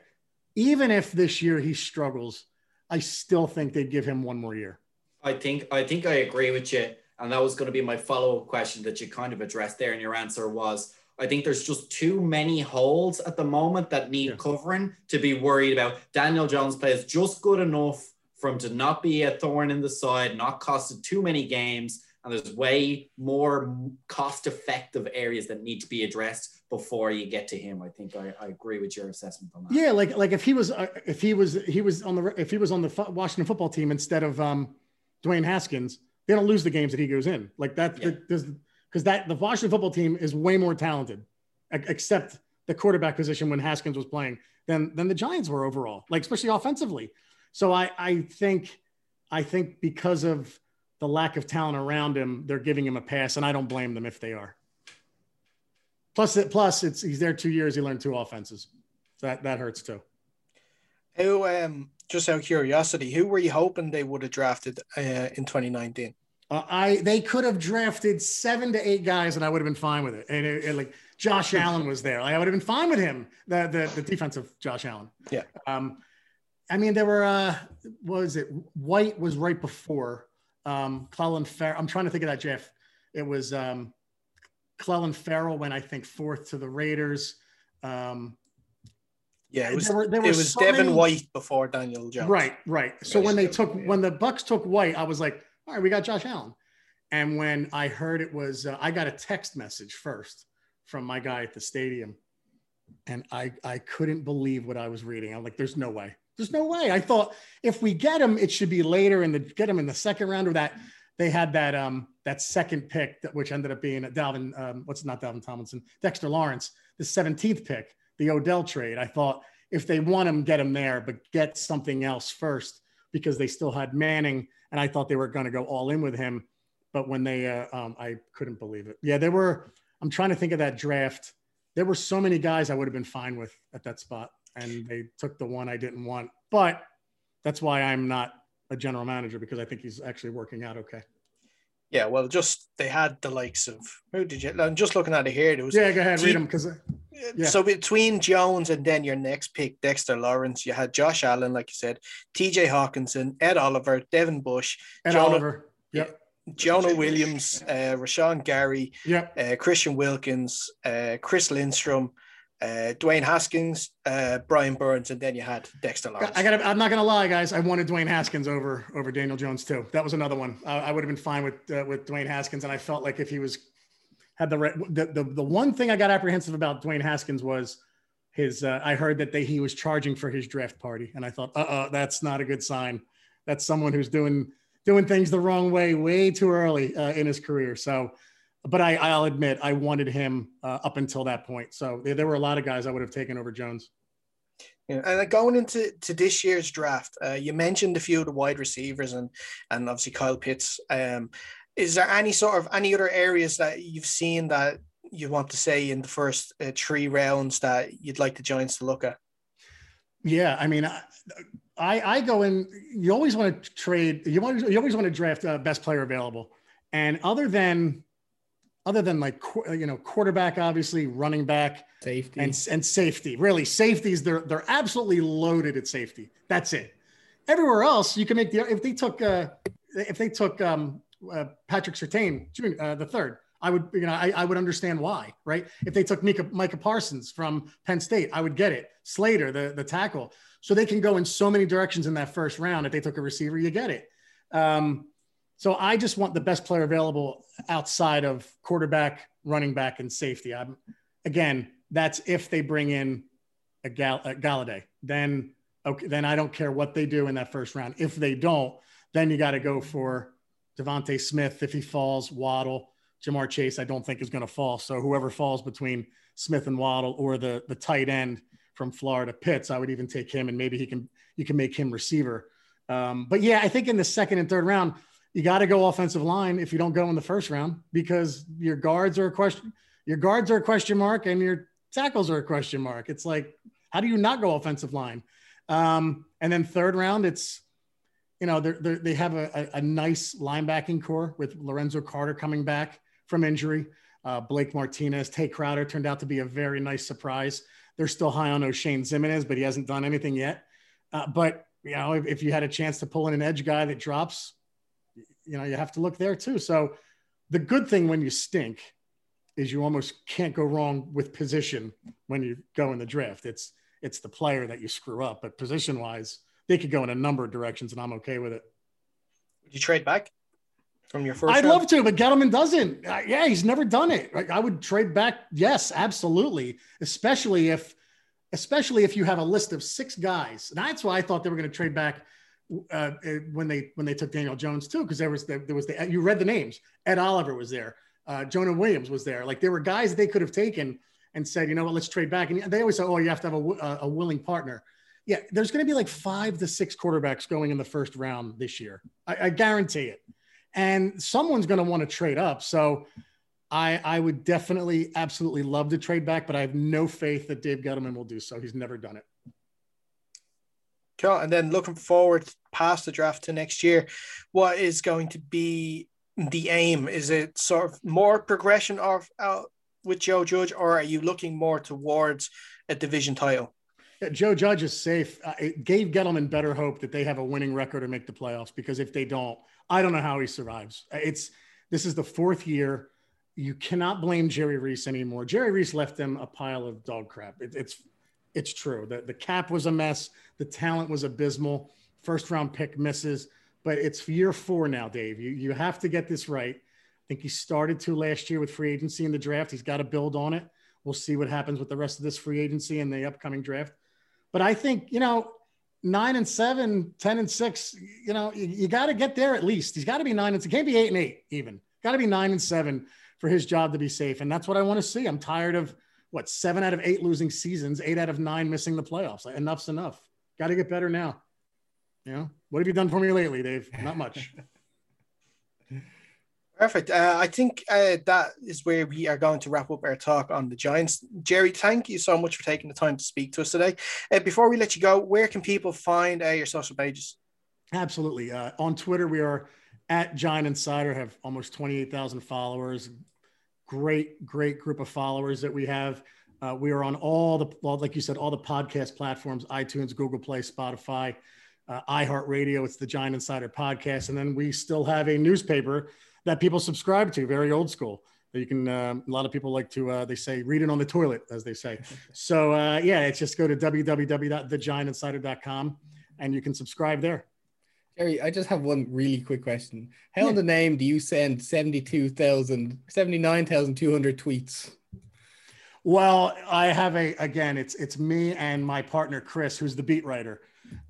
even if this year he struggles, I still think they'd give him one more year. I think I think I agree with you, and that was going to be my follow up question that you kind of addressed there, and your answer was. I think there's just too many holes at the moment that need yeah. covering to be worried about. Daniel Jones plays just good enough for him to not be a thorn in the side, not costed too many games, and there's way more cost effective areas that need to be addressed before you get to him. I think I, I agree with your assessment on that. Yeah, like like if he was uh, if he was he was on the if he was on the Washington football team instead of um, Dwayne Haskins, they don't lose the games that he goes in. Like that because that the Washington football team is way more talented, except the quarterback position when Haskins was playing than than the Giants were overall, like especially offensively. So I I think I think because of the lack of talent around him, they're giving him a pass, and I don't blame them if they are. Plus, plus, it's he's there two years. He learned two offenses. So that that hurts too. Who, um, just out of curiosity, who were you hoping they would have drafted uh, in 2019? Uh, I they could have drafted seven to eight guys, and I would have been fine with it. And it, it, like Josh Allen was there, like, I would have been fine with him. The the, the defensive Josh Allen. Yeah. Um, I mean, there were uh, what was it White was right before um, Clelin Ferrell. I'm trying to think of that, Jeff. It was um, Clelin Ferrell went, I think, fourth to the Raiders. Um, yeah, it was, there were, there it was so Devin many... White before Daniel Jones. Right, right. So when they took when the Bucks took White, I was like, all right, we got Josh Allen. And when I heard it was, uh, I got a text message first from my guy at the stadium, and I I couldn't believe what I was reading. I'm like, there's no way. There's no way. I thought if we get him, it should be later in the get him in the second round or that they had that um that second pick that which ended up being Dalvin um what's not Dalvin Tomlinson Dexter Lawrence the 17th pick the Odell trade. I thought if they want him, get him there, but get something else first because they still had Manning and I thought they were going to go all in with him. But when they, uh, um, I couldn't believe it. Yeah, there were. I'm trying to think of that draft. There were so many guys I would have been fine with at that spot and they took the one I didn't want. But that's why I'm not a general manager because I think he's actually working out okay. Yeah, well, just they had the likes of who did you? I'm just looking at it here. There was yeah, go ahead, read them because. Yeah. So between Jones and then your next pick, Dexter Lawrence, you had Josh Allen, like you said, T.J. Hockenson, Ed Oliver, Devin Bush, Ed Jonah, Oliver, yep. Jonah Williams, uh, Rashan Gary, yep. uh, Christian Wilkins, uh, Chris Lindstrom, uh, Dwayne Haskins, uh, Brian Burns, and then you had Dexter Lawrence. I got. I'm not gonna lie, guys. I wanted Dwayne Haskins over over Daniel Jones too. That was another one. I, I would have been fine with uh, with Dwayne Haskins, and I felt like if he was had the. The, the the one thing I got apprehensive about Dwayne Haskins was his. Uh, I heard that they, he was charging for his draft party, and I thought, uh, uh that's not a good sign. That's someone who's doing doing things the wrong way way too early uh, in his career. So, but I, I'll admit I wanted him uh, up until that point. So there, there were a lot of guys I would have taken over Jones. Yeah, and going into to this year's draft, uh, you mentioned a few of the wide receivers and and obviously Kyle Pitts. Um, is there any sort of any other areas that you've seen that you want to say in the first uh, three rounds that you'd like the Giants to look at? Yeah, I mean, I I go in. You always want to trade. You want you always want to draft uh, best player available, and other than other than like you know quarterback, obviously running back, safety, and, and safety. Really, safeties they're they're absolutely loaded at safety. That's it. Everywhere else, you can make the if they took uh, if they took um, uh, Patrick Surtain, uh, the third, I would you know I, I would understand why, right? If they took Micah, Micah Parsons from Penn State, I would get it. Slater, the the tackle, so they can go in so many directions in that first round. If they took a receiver, you get it. Um, so I just want the best player available outside of quarterback, running back, and safety. I'm again, that's if they bring in a, Gal- a Golladay. Then okay, then I don't care what they do in that first round. If they don't, then you got to go for DeVonta Smith if he falls, Waddle, Ja'Marr Chase. I don't think is going to fall. So whoever falls between Smith and Waddle or the the tight end from Florida Pitts, I would even take him, and maybe he can you can make him receiver. Um, but yeah, I think in the second and third round, you got to go offensive line if you don't go in the first round because your guards are a question. Your guards are a question mark, and your tackles are a question mark. It's like, how do you not go offensive line? Um, and then third round, it's you know they're, they're, they have a, a, nice linebacking corps with Lorenzo Carter coming back from injury. Uh, Blake Martinez, Tae Crowder turned out to be a very nice surprise. They're still high on Oshane Ximines, but he hasn't done anything yet. Uh, but you know, if, if, you had a chance to pull in an edge guy that drops, you know, you have to look there too. So the good thing when you stink is you almost can't go wrong with position when you go in the draft. It's it's the player that you screw up, but position wise, they could go in a number of directions, and I'm okay with it. Would you trade back from your first? I'd round? love to, but Gettleman doesn't. Uh, yeah, he's never done it. Like, I would trade back. Yes, absolutely. Especially if, especially if you have a list of six guys. And that's why I thought they were going to trade back uh, when they when they took Daniel Jones too, because there was the, there was the you read the names. Ed Oliver was there. Uh, Jonah Williams was there. Like there were guys they could have taken and said, you know what, let's trade back. And they always say, oh, you have to have a, a willing partner yeah, there's going to be like five to six quarterbacks going in the first round this year. I, I guarantee it. And someone's going to want to trade up. So I, I would definitely, absolutely love to trade back, but I have no faith that Dave Gettleman will do so. He's never done it. Cool. And then looking forward past the draft to next year, what is going to be the aim? Is it sort of more progression of with Joe Judge, or are you looking more towards a division title? Joe Judge is safe. Uh, it gave Gettleman better hope that they have a winning record and make the playoffs because if they don't, I don't know how he survives. Uh, it's this is the fourth year. You cannot blame Jerry Reese anymore. Jerry Reese left them a pile of dog crap. It, it's it's true. The, the cap was a mess. The talent was abysmal. First round pick misses, but it's year four now, Dave. You you have to get this right. I think he started to last year with free agency in the draft. He's got to build on it. We'll see what happens with the rest of this free agency and the upcoming draft. But I think, you know, nine and seven, 10 and six, you know, you, you got to get there at least. He's got to be nine and it can't be eight and eight even. Got to be nine and seven for his job to be safe. And that's what I want to see. I'm tired of what seven out of eight losing seasons, eight out of nine missing the playoffs. Like, enough's enough. Got to get better now. You know, what have you done for me lately, Dave? Not much. Perfect. Uh, I think uh, that is where we are going to wrap up our talk on the Giants. Jerry, thank you so much for taking the time to speak to us today. Uh, before we let you go, where can people find uh, your social pages? Absolutely. Uh, on Twitter, we are at Giant Insider, have almost 28,000 followers. Great, great group of followers that we have. Uh, we are on all the, well, like you said, all the podcast platforms iTunes, Google Play, Spotify, iHeartRadio. It's the Giant Insider podcast. And then we still have a newspaper that people subscribe to, very old school. You can, uh, a lot of people like to, uh, they say, read it on the toilet, as they say. so, uh, yeah, it's just go to www.thegiantinsider.com and you can subscribe there. Jerry, I just have one really quick question. How Yeah. in the name do you send 72,000, 79,200 tweets? Well, I have a again. It's it's me and my partner Chris, who's the beat writer.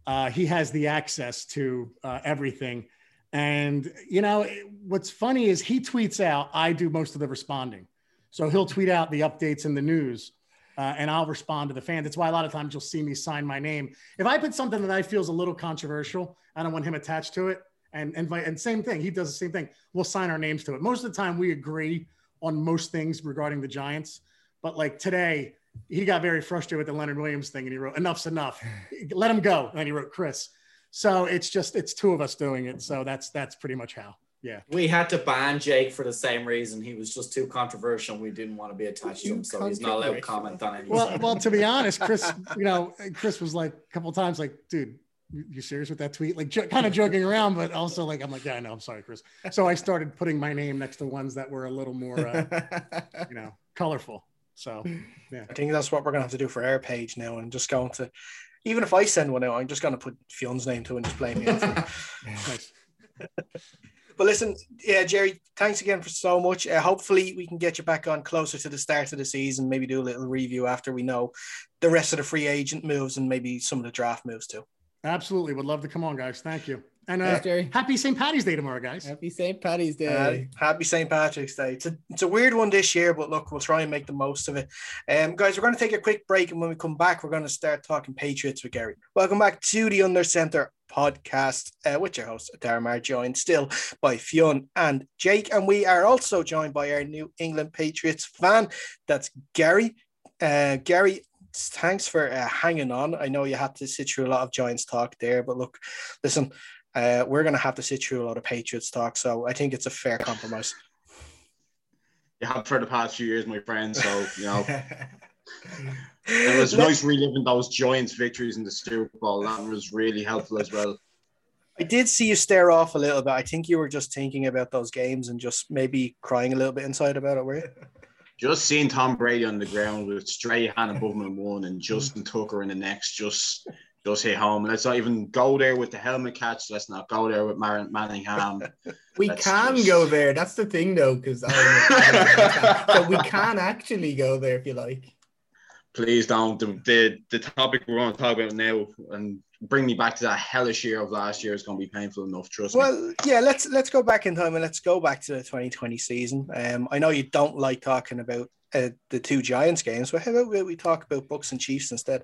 Uh, he has the access to uh, everything, and you know what's funny is he tweets out. I do most of the responding, so he'll tweet out the updates in the news, uh, and I'll respond to the fans. That's why a lot of times you'll see me sign my name. If I put something that I feel is a little controversial, I don't want him attached to it. And and, and same thing, he does the same thing. We'll sign our names to it. Most of the time, we agree on most things regarding the Giants. But like today, he got very frustrated with the Leonard Williams thing and he wrote, enough's enough. Let him go. And he wrote Chris. So it's just, it's two of us doing it. So that's, that's pretty much how. Yeah. We had to ban Jake for the same reason. He was just too controversial. We didn't want to be attached to him, so he's not allowed to comment on anything. Well, well, to be honest, Chris, you know, Chris was like a couple of times like, dude, you you serious with that tweet? Like jo- kind of joking around, but also like, I'm like, yeah, I know. I'm sorry, Chris. So I started putting my name next to ones that were a little more, uh, you know, colorful. So I think that's what we're gonna have to do for our page now, and just going to, even if I send one out, I'm just gonna put Fionn's name to it and just blame me. out for it. But listen, yeah, Jerry, thanks again for so much. Uh, hopefully, we can get you back on closer to the start of the season. Maybe do a little review after we know the rest of the free agent moves and maybe some of the draft moves too. Absolutely. Would love to come on, guys. Thank you. And uh, Thanks, Jerry. happy St. Patty's Day tomorrow, guys. Happy St. Patty's Day. Uh, happy St. Patrick's Day. It's a, it's a weird one this year, but look, we'll try and make the most of it. Um, guys, we're going to take a quick break, and when we come back, we're going to start talking Patriots with Gary. Welcome back to the Under Center podcast uh, with your host, Daramar, joined still by Fionn and Jake. And we are also joined by our New England Patriots fan. That's Gary. Uh, Gary, thanks for uh, hanging on. I know you had to sit through a lot of Giants talk there, but look, listen, uh, we're going to have to sit through a lot of Patriots talk. So I think it's a fair compromise. You have for the past few years, my friend. So you know, it was nice reliving those Giants victories in the Super Bowl. That was really helpful as well. I did see you stare off a little bit. I think you were just thinking about those games and just maybe crying a little bit inside about it, were you? Just seeing Tom Brady on the ground with Strahan above him in one and Justin Tucker in the next, just just hit home. Let's not even go there with the helmet catch. Let's not go there with Mar- Manningham. we That's can just- go there. That's the thing, though, because so we can actually go there if you like. Please don't. The, the the topic we're going to talk about now and bring me back to that hellish year of last year is going to be painful enough. Trust me. Well, yeah, let's let's go back in time and let's go back to the 2020 season. Um, I know you don't like talking about uh, the two Giants games, but how about we talk about Bucks and Chiefs instead?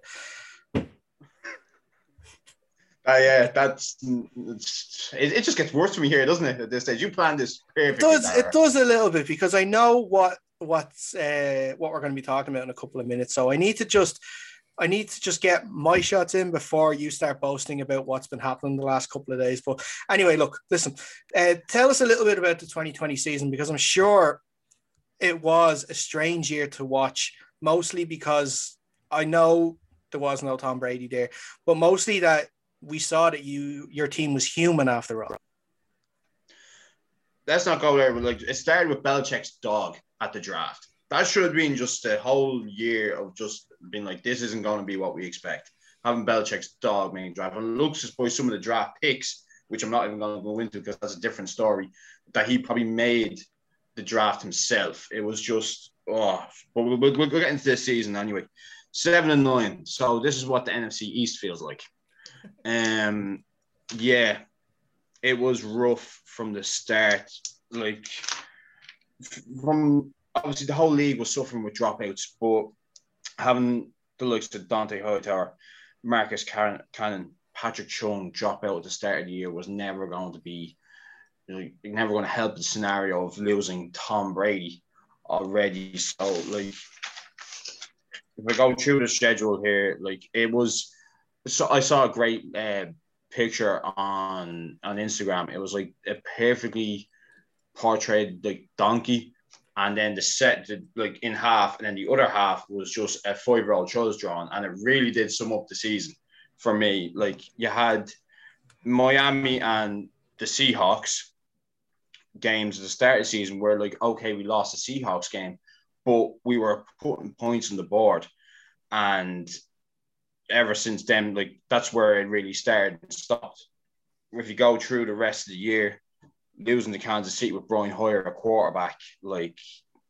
Uh, yeah, that's it, it. just gets worse from here, doesn't it? At this stage, you planned this It perfectly. does. It does a little bit because I know what what's uh, what we're going to be talking about in a couple of minutes. So I need to just I need to just get my shots in before you start boasting about what's been happening the last couple of days. But anyway, look, listen, uh, tell us a little bit about the 2020 season because I'm sure it was a strange year to watch, mostly because I know there was no Tom Brady there, but mostly that we saw that you your team was human after all. Let's not go there. Like, it started with Belichick's dog at the draft. That should have been just a whole year of just being like, this isn't going to be what we expect. Having Belichick's dog main draft and looks just by some of the draft picks, which I'm not even going to go into because that's a different story. That he probably made the draft himself. It was just oh, but we'll, we'll, we'll get into this season anyway. Seven and nine. So this is what the NFC East feels like. Um, yeah, it was rough from the start. Like from obviously the whole league was suffering with dropouts, but having the likes of Dont'a Hightower, Marcus Cannon, Patrick Chung drop out at the start of the year was never going to be like, never going to help the scenario of losing Tom Brady already. So like if I go through the schedule here, like it was so I saw a great uh, picture on on Instagram. It was like a perfectly portrayed like donkey, and then the set the, like in half, and then the other half was just a five year old child's drawn, and it really did sum up the season for me. Like you had Miami and the Seahawks games at the start of the season where like okay we lost the Seahawks game, but we were putting points on the board, and ever since then, like that's where it really started and stopped. if you go through the rest of the year, losing to Kansas City with Brian Hoyer a quarterback, like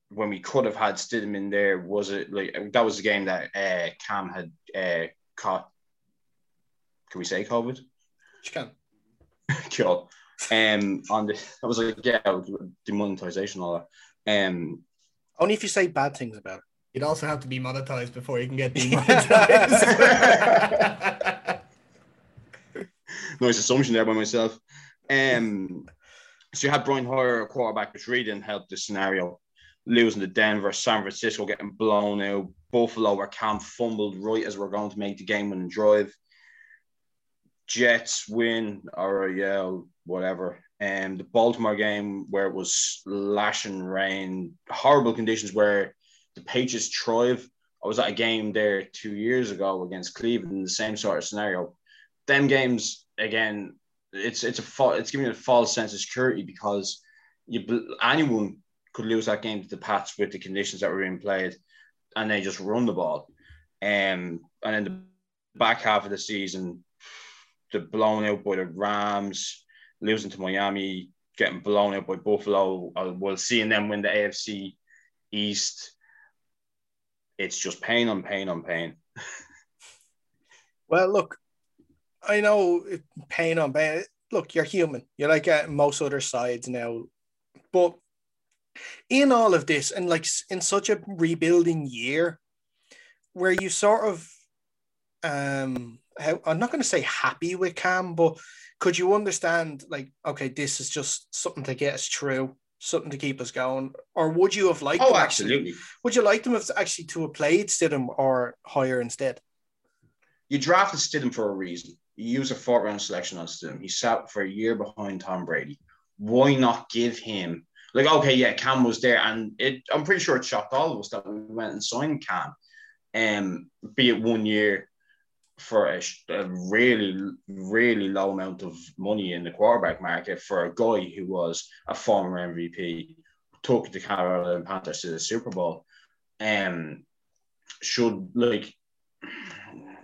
when we could have had Stidham in there, was it like that was the game that uh, Cam had uh, caught? Can we say COVID? You can. cool. Um, on the I was like, yeah, demonetization, all that. Um, Only if you say bad things about it. You'd also have to be monetized before you can get demonetized. nice assumption there by myself. Um, so you had Brian Hoyer, a quarterback, which really didn't help the scenario. Losing to Denver, San Francisco getting blown out, Buffalo where Cam fumbled right as we're going to make the game winning drive. Jets win, or yeah, whatever. And um, the Baltimore game where it was lashing rain, horrible conditions where the Patriots thrive. I was at a game there two years ago against Cleveland in the same sort of scenario. Them games again, it's it's a it's giving a false sense of security because you anyone could lose that game to the Pats with the conditions that were being played, and they just run the ball. Um, and then the back half of the season, the blown out by the Rams, losing to Miami, getting blown out by Buffalo. Uh, we'll seeing them win the AFC East. It's just pain on pain on pain. well, look, I know pain on pain. Look, you're human. You're like uh, most other sides now, but in all of this, and like in such a rebuilding year, where you sort of, um, I'm not going to say happy with Cam, but could you understand like, okay, this is just something to get us through, something to keep us going, or would you have liked? Oh, absolutely. Actually, would you like them if actually to have played Stidham or Hoyer instead? You drafted Stidham for a reason. You use a fourth round selection on Stidham. He sat for a year behind Tom Brady. Why not give him like okay, yeah, Cam was there, and it I'm pretty sure it shocked all of us that we went and signed Cam, um, be it one year for a, a, really, really low amount of money in the quarterback market for a guy who was a former MVP, took the Carolina Panthers to the Super Bowl, and um, should like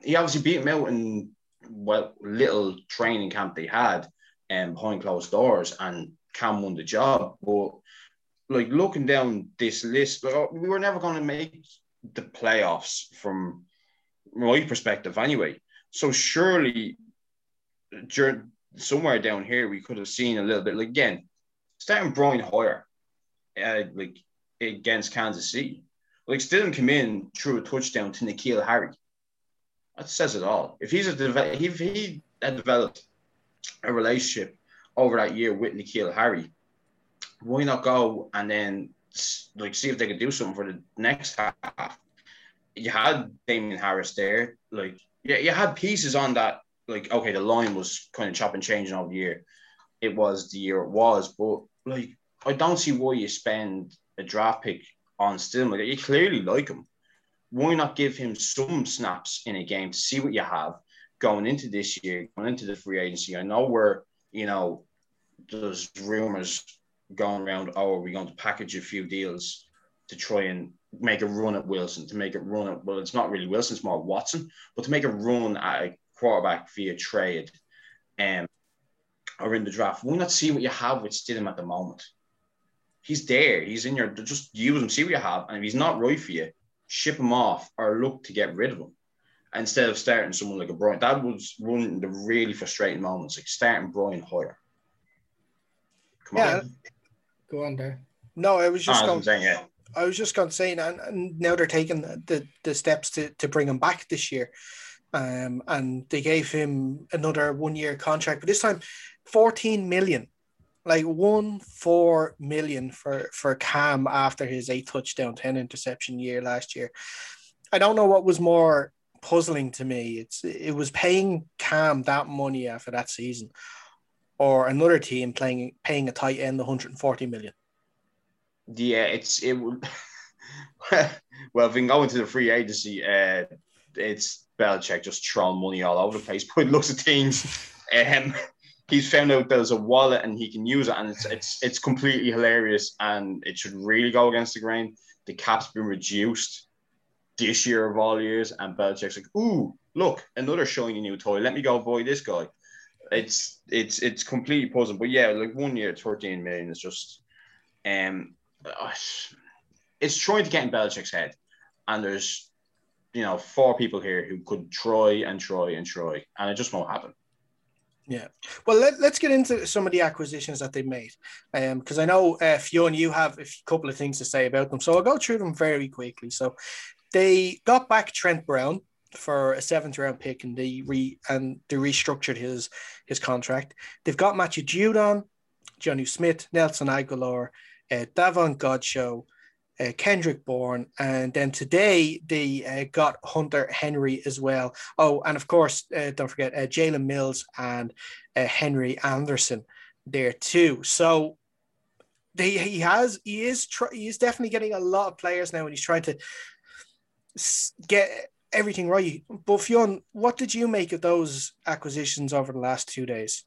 he obviously beat him out in well little training camp they had and um, behind closed doors and Cam won the job. But like looking down this list, like, we were never going to make the playoffs from my perspective anyway. So surely, during, somewhere down here, we could have seen a little bit. Like again, starting Brian Hoyer, uh, like against Kansas City, like Stidham come in through a touchdown to N'Keal Harry. That says it all. If he's a if he had developed a relationship over that year with N'Keal Harry, why not go and then like see if they could do something for the next half? You had Damien Harris there, like yeah, you had pieces on that. Like okay, the line was kind of chopping, changing all year. It was the year it was, but like I don't see why you spend a draft pick on still like you clearly like him. Why not give him some snaps in a game to see what you have going into this year, going into the free agency? I know we're you know, there's rumors going around, oh, are we going to package a few deals to try and make a run at Wilson, to make it run at, well, it's not really Wilson, it's more Watson, but to make a run at a quarterback via trade um, or in the draft. Why not see what you have with Stidham at the moment? He's there. He's in your, just use him, see what you have. And if he's not right for you, ship him off or look to get rid of him instead of starting someone like a Brian. That was one of the really frustrating moments, like starting Brian Hoyer. Come yeah. on. Go on there. No, it was just oh, going. Saying, yeah. I was just going to say, and, now they're taking the, the, the steps to, to bring him back this year. Um, and they gave him another one year contract, but this time 14 million, like one four million for, for Cam after his eight touchdown, 10 interception year last year. I don't know what was more puzzling to me. It's it was paying Cam that money after that season, or another team playing paying a tight end 140 million. Yeah, it's it well, if we can go into the free agency, uh, it's Belichick just throwing money all over the place. But looks at teams, um, he's found out there's a wallet and he can use it, and it's it's it's completely hilarious, and it should really go against the grain. The cap's been reduced this year of all years, and Belichick's like, ooh, look, another shiny new toy. Let me go buy this guy. it's it's it's completely puzzling. But yeah, like one year, 13 million is just um it's trying to get in Belichick's head. And there's you know four people here who could try and try and try, and it just won't happen. Yeah. Well, let, us get into some of the acquisitions that they made. Um, because I know uh, Fionn, you have a couple of things to say about them. So I'll go through them very quickly. So they got back Trent Brown for a seventh round pick and they re and they restructured his his contract. They've got Matthew Judon, Jonnu Smith, Nelson Agholor, uh, Davon Godchaux, uh, Kendrick Bourne, and then today they uh, got Hunter Henry as well. Oh, and of course, uh, don't forget uh, Jalen Mills and uh, Henry Anderson there too. So they, he has he is tr- he is definitely getting a lot of players now, and he's trying to get everything right. But Fionn, what did you make of those acquisitions over the last two days?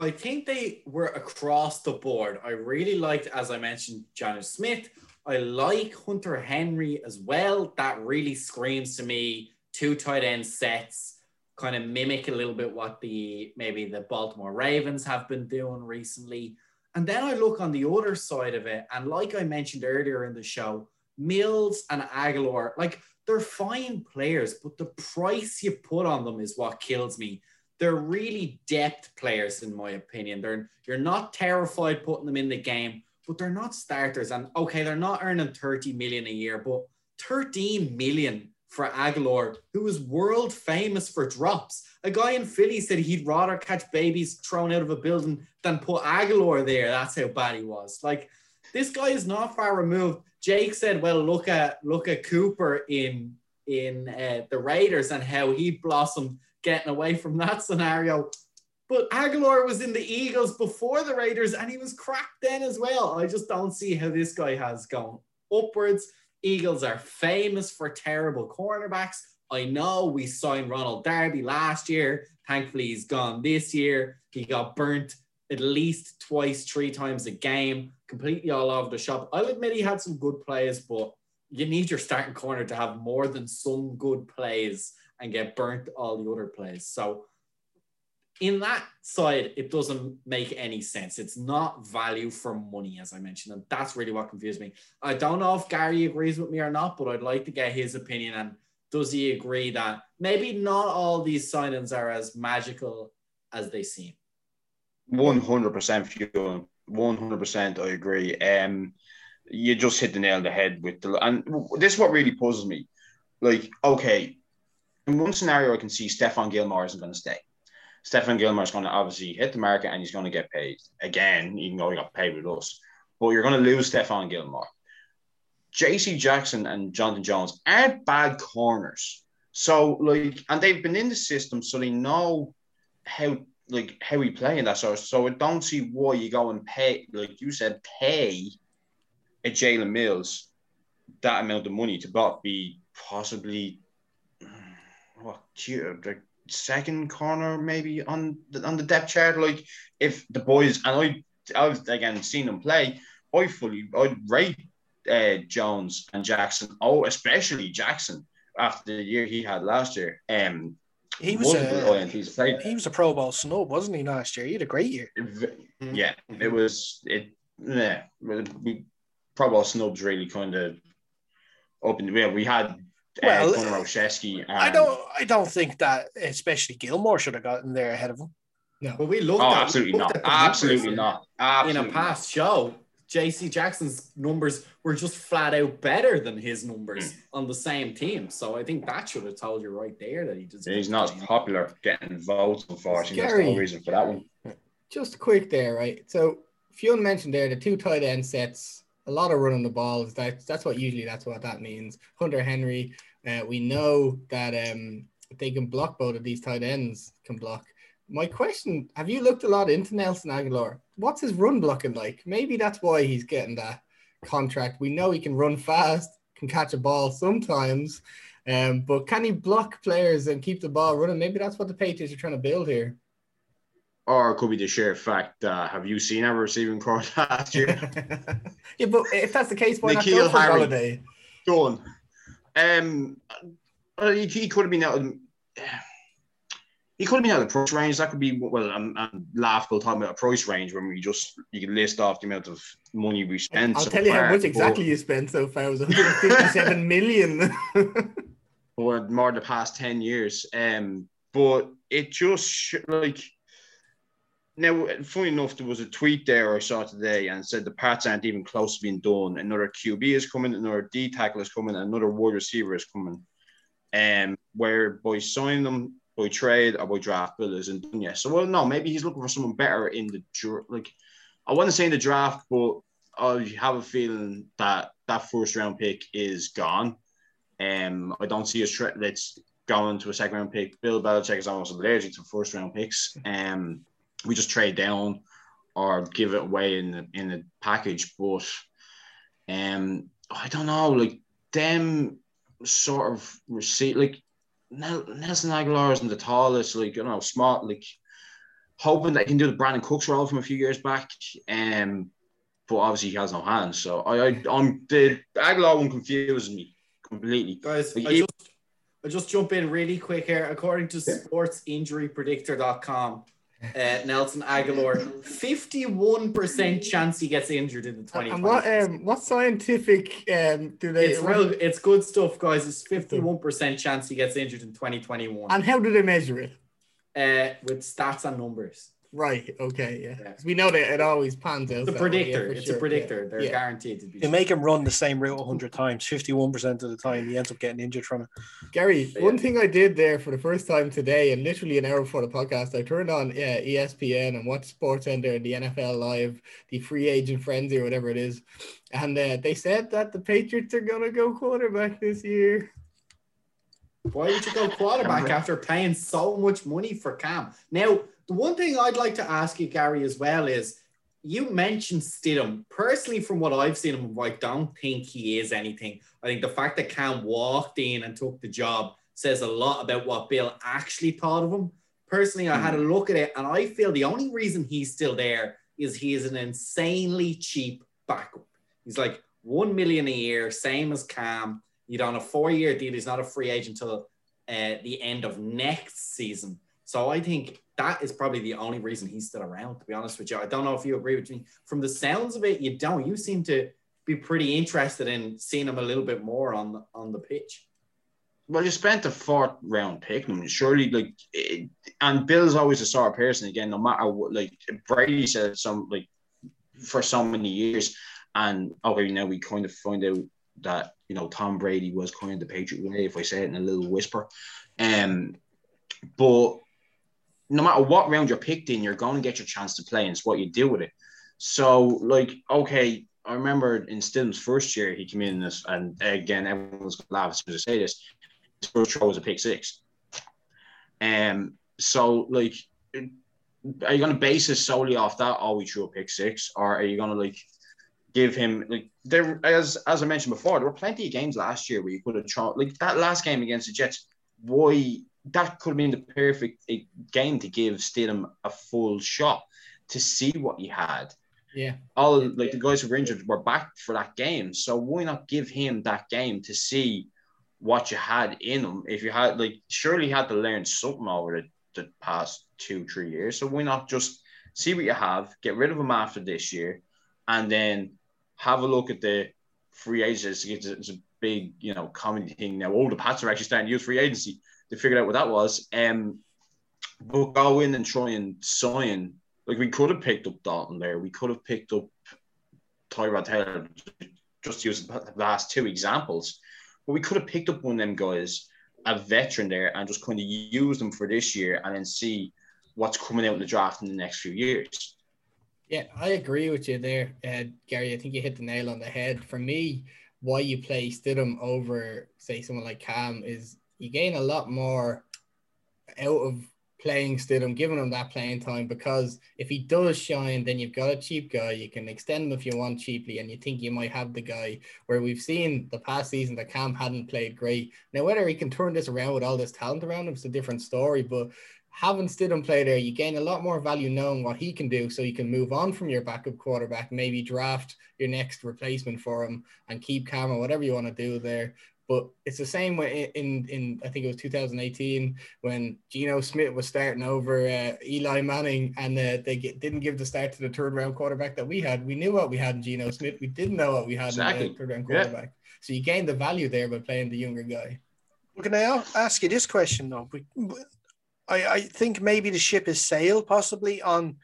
I think they were across the board. I really liked, as I mentioned, Jonnu Smith. I like Hunter Henry as well. That really screams to me two tight end sets, kind of mimic a little bit what the maybe the Baltimore Ravens have been doing recently. And then I look on the other side of it, and like I mentioned earlier in the show, Mills and Agholor, like they're fine players, but the price you put on them is what kills me. They're really depth players, in my opinion. They're you're not terrified putting them in the game, but they're not starters. And okay, they're not earning 30 million a year, but 13 million for Agholor, who is world famous for drops. A guy in Philly said he'd rather catch babies thrown out of a building than put Agholor there. That's how bad he was. Like this guy is not far removed. Jake said, "Well, look at look at Cooper in in uh, the Raiders and how he blossomed getting away from that scenario." But Agholor was in the Eagles before the Raiders, and he was cracked then as well. I just don't see how this guy has gone upwards. Eagles are famous for terrible cornerbacks. I know we signed Ronald Darby last year. Thankfully, he's gone this year. He got burnt at least twice, three times a game, completely all over the shop. I'll admit he had some good plays, but you need your starting corner to have more than some good plays and get burnt all the other plays. So in that side, it doesn't make any sense. It's not value for money, as I mentioned, and that's really what confused me. I don't know if Gary agrees with me or not, but I'd like to get his opinion. And does he agree that maybe not all these signings are as magical as they seem? One hundred percent, fuel. One hundred percent, I agree. Um, you just hit the nail on the head with the, and this is what really puzzles me. Like, okay, in one scenario, I can see Stephon Gilmore isn't going to stay. Stephon Gilmore is going to obviously hit the market and he's going to get paid again, even though he got paid with us. But you're going to lose Stephon Gilmore. JC Jackson and Jonathan Jones aren't bad corners. So, like, and they've been in the system, so they know how like how we play in that sort. So I don't see why you go and pay, like you said, pay a Jalen Mills that amount of money to be possibly what like second corner maybe on the, on the depth chart. Like if the boys and I I've again seen them play, I fully I'd rate uh, Jones and Jackson. Oh, especially Jackson after the year he had last year. Um, he was a, he was a Pro Bowl snub, wasn't he last year? He had a great year. Yeah, it was it. Yeah, we Pro Bowl snubs really kind of opened. Yeah, we had well, uh, I don't. I don't think that, especially Gilmore, should have gotten there ahead of him. No, but we looked. Oh, at, absolutely not. Absolutely not. Absolutely in a past show, JC Jackson's numbers were just flat out better than his numbers mm. on the same team. So I think that should have told you right there that he just he's not as popular getting votes, unfortunately. There's no reason for that one. Just quick there, right? So Fionn mentioned there the two tight end sets, a lot of running the balls. That's that's what usually that's what that means. Hunter Henry, uh, we know that um they can block both of these tight ends can block my question have you looked a lot into Nelson Agholor? What's his run blocking like? Maybe that's why he's getting that contract. We know he can run fast, can catch a ball sometimes, um, but can he block players and keep the ball running? Maybe that's what the Patriots are trying to build here. Or it could be the sheer fact uh, have you seen our receiving corps last year? yeah, but if that's the case, why N'Keal not go for Golladay? Done. Um, he, he could have been out Of, he could have been out of the price range. That could be well, I'm, I'm laughable talking about a price range when we just you can list off the amount of money we spent. I'll so tell you how much exactly you spent so far. It was 157 million. or more the past 10 years. Um, but it just like now, funny enough, there was a tweet there I saw today and said the parts aren't even close to being done. Another QB is coming, another D tackle is coming, another wide receiver is coming. Um, where by signing them by trade or by draft bill isn't done yet. So, well, no, maybe he's looking for someone better in the like. I want to say in the draft, but I have a feeling that that first round pick is gone. Um, I don't see a threat that's going to a second round pick. Bill Belichick is almost allergic to first round picks. Um, we just trade down or give it away in the in the package. But um, I don't know, like them sort of receipt like Nelson Agholor isn't the tallest, like you know, smart, like hoping that he can do the Brandin Cooks role from a few years back. Um, but obviously he has no hands. So I, I I'm the Agholor one confuses me completely. Guys, Like, I just I just jump in really quick here. According to sportsinjurypredictor.com, uh, Nelson Agholor, 51% chance he gets injured in the 2020. and what um what scientific um do they? it's real it's good stuff, guys. It's 51% chance he gets injured in 2021. And how do they measure it? Uh, with stats and numbers. Right. Okay. Yeah. Yeah. 'Cause We know that it always pans out. It's a that way, yeah, predictor. it's sure, a predictor. yeah. They're Yeah. guaranteed to be. You make him run the same route 100 times, 51% of the time, he ends up getting injured from it. Gary, Yeah. one thing I did there for the first time today, and literally an hour before the podcast, I turned on uh, ESPN and watched SportsCenter and the NFL Live, the free agent frenzy or whatever it is, and uh, they said that the Patriots are gonna go quarterback this year. Why would you go quarterback after paying so much money for Cam? Now, the one thing I'd like to ask you, Gary, as well is you mentioned Stidham. Personally, from what I've seen him, I don't think he is anything. I think the fact that Cam walked in and took the job says a lot about what Bill actually thought of him. Personally, I had a look at it and I feel the only reason he's still there is he is an insanely cheap backup. He's like one million a year, same as Cam. He's on a four-year deal. He's not a free agent until uh, the end of next season. So I think that is probably the only reason he's still around. To be honest with you, I don't know if you agree with me. From the sounds of it, you don't. You seem to be pretty interested in seeing him a little bit more on the, on the pitch. Well, you spent a fourth round pick. I mean, surely, like, it, and Bill's always a sort of person. Again, no matter what, like Brady said, some like for so many years, and okay, now we kind of find out that you know Tom Brady was kind of the Patriot way, if I say it in a little whisper. Um, but no matter what round you're picked in, you're going to get your chance to play, and it's what you do with it. So, like, okay, I remember in Stidham's first year, he came in this, and again, everyone's going to laugh as soon as I say this. His first throw was a pick six. Um, so, like, are you going to base this solely off that? Oh, we threw a pick six, or are you going to like give him like there? As as I mentioned before, there were plenty of games last year where you could have thrown like that last game against the Jets. Why that could have been the perfect eh, game to give Stidham a full shot to see what he had Yeah. all like the guys who were injured were back for that game. So why not give him that game to see what you had in him? If you had like surely had to learn something over the, the past two, three years. So why not just see what you have, get rid of him after this year, and then have a look at the free agents. It's, it's a big, you know, common thing now. All the Pats are actually starting to use free agency. They figured out what that was. Um but go in and try and sign like we could have picked up Dalton there. We could have picked up Tyrod Taylor, just use the last two examples. But we could have picked up one of them guys, a veteran there, and just kind of use them for this year and then see what's coming out in the draft in the next few years. Yeah, I agree with you there, Gary. I think you hit the nail on the head. For me, why you play Stidham over, say, someone like Cam is you gain a lot more out of playing Stidham, giving him that playing time because if he does shine, then you've got a cheap guy. You can extend him if you want cheaply, and you think you might have the guy where we've seen the past season that Cam hadn't played great. Now, whether he can turn this around with all this talent around him is a different story, but having Stidham play there, you gain a lot more value knowing what he can do so you can move on from your backup quarterback, maybe draft your next replacement for him and keep Cam or whatever you want to do there. But it's the same way in in I think it was 2018 when Geno Smith was starting over uh, Eli Manning, and uh, they get, didn't give the start to the third round quarterback that we had. We knew what we had in Geno Smith. We didn't know what we had exactly. in the third round quarterback. Yeah. So you gain the value there by playing the younger guy. Well, can I ask you this question though? I, I think maybe the ship has sailed possibly on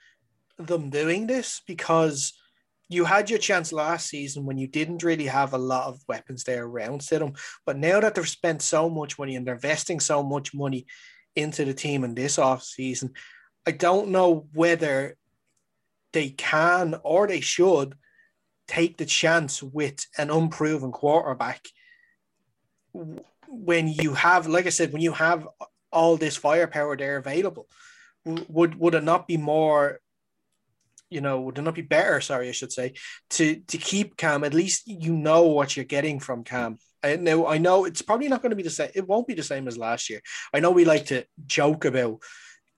them doing this because you had your chance last season when you didn't really have a lot of weapons there around them. But now that they've spent so much money and they're investing so much money into the team in this off season, I don't know whether they can or they should take the chance with an unproven quarterback when you have, like I said, when you have all this firepower there available. Would would it not be more you know, would it not be better, sorry, I should say, to to keep Cam? At least you know what you're getting from Cam. I know I know it's probably not going to be the same. It won't be the same as last year. I know we like to joke about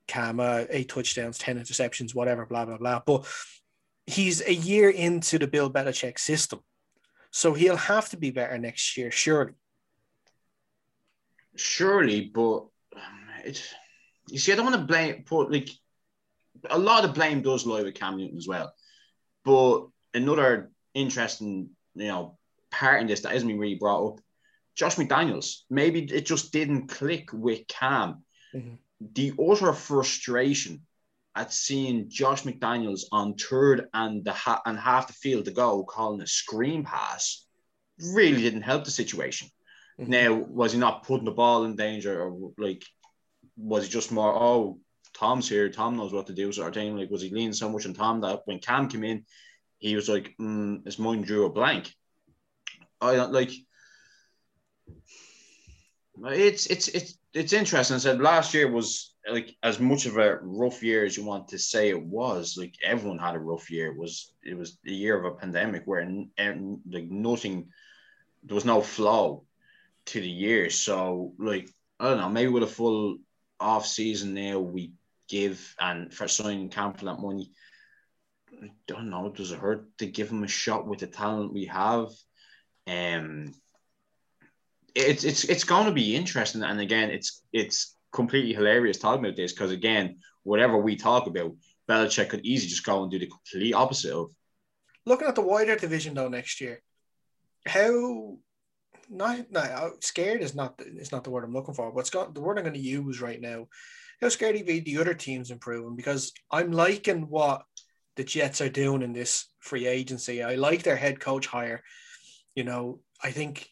Cam, uh, eight touchdowns, 10 interceptions, whatever, blah, blah, blah. But he's a year into the Bill Belichick system. So he'll have to be better next year, surely. Surely, but it's you see, I don't want to blame put like a lot of blame does lie with Cam Newton as well. But another interesting, you know, part in this that isn't been really brought up, Josh McDaniels. Maybe it just didn't click with Cam. Mm-hmm. The utter frustration at seeing Josh McDaniels on third and the ha- and half the field to go calling a screen pass really didn't help the situation. Mm-hmm. Now, was he not putting the ball in danger or like was he just more, oh, Tom's here, Tom knows what to do, sort of thing? Like, was he leaning so much on Tom that when Cam came in, he was like, mm, his mind drew a blank. I don't like. It's it's it's it's interesting. I said last year was like as much of a rough year as you want to say it was. Like everyone had a rough year. It was it was the year of a pandemic where and like nothing, there was no flow to the year. So like I don't know, maybe with a full off season now we give and for signing Cam for that money. I don't know. Does it hurt to give him a shot with the talent we have? Um, it's it's it's going to be interesting, and again, it's it's completely hilarious talking about this because again, whatever we talk about, Belichick could easily just go and do the complete opposite of. Looking at the wider division though next year, how not not scared is not is not the word I'm looking for. What's got the word I'm going to use right now? How scared you be the other teams improving? Because I'm liking what the Jets are doing in this free agency. I like their head coach hire. You know, I think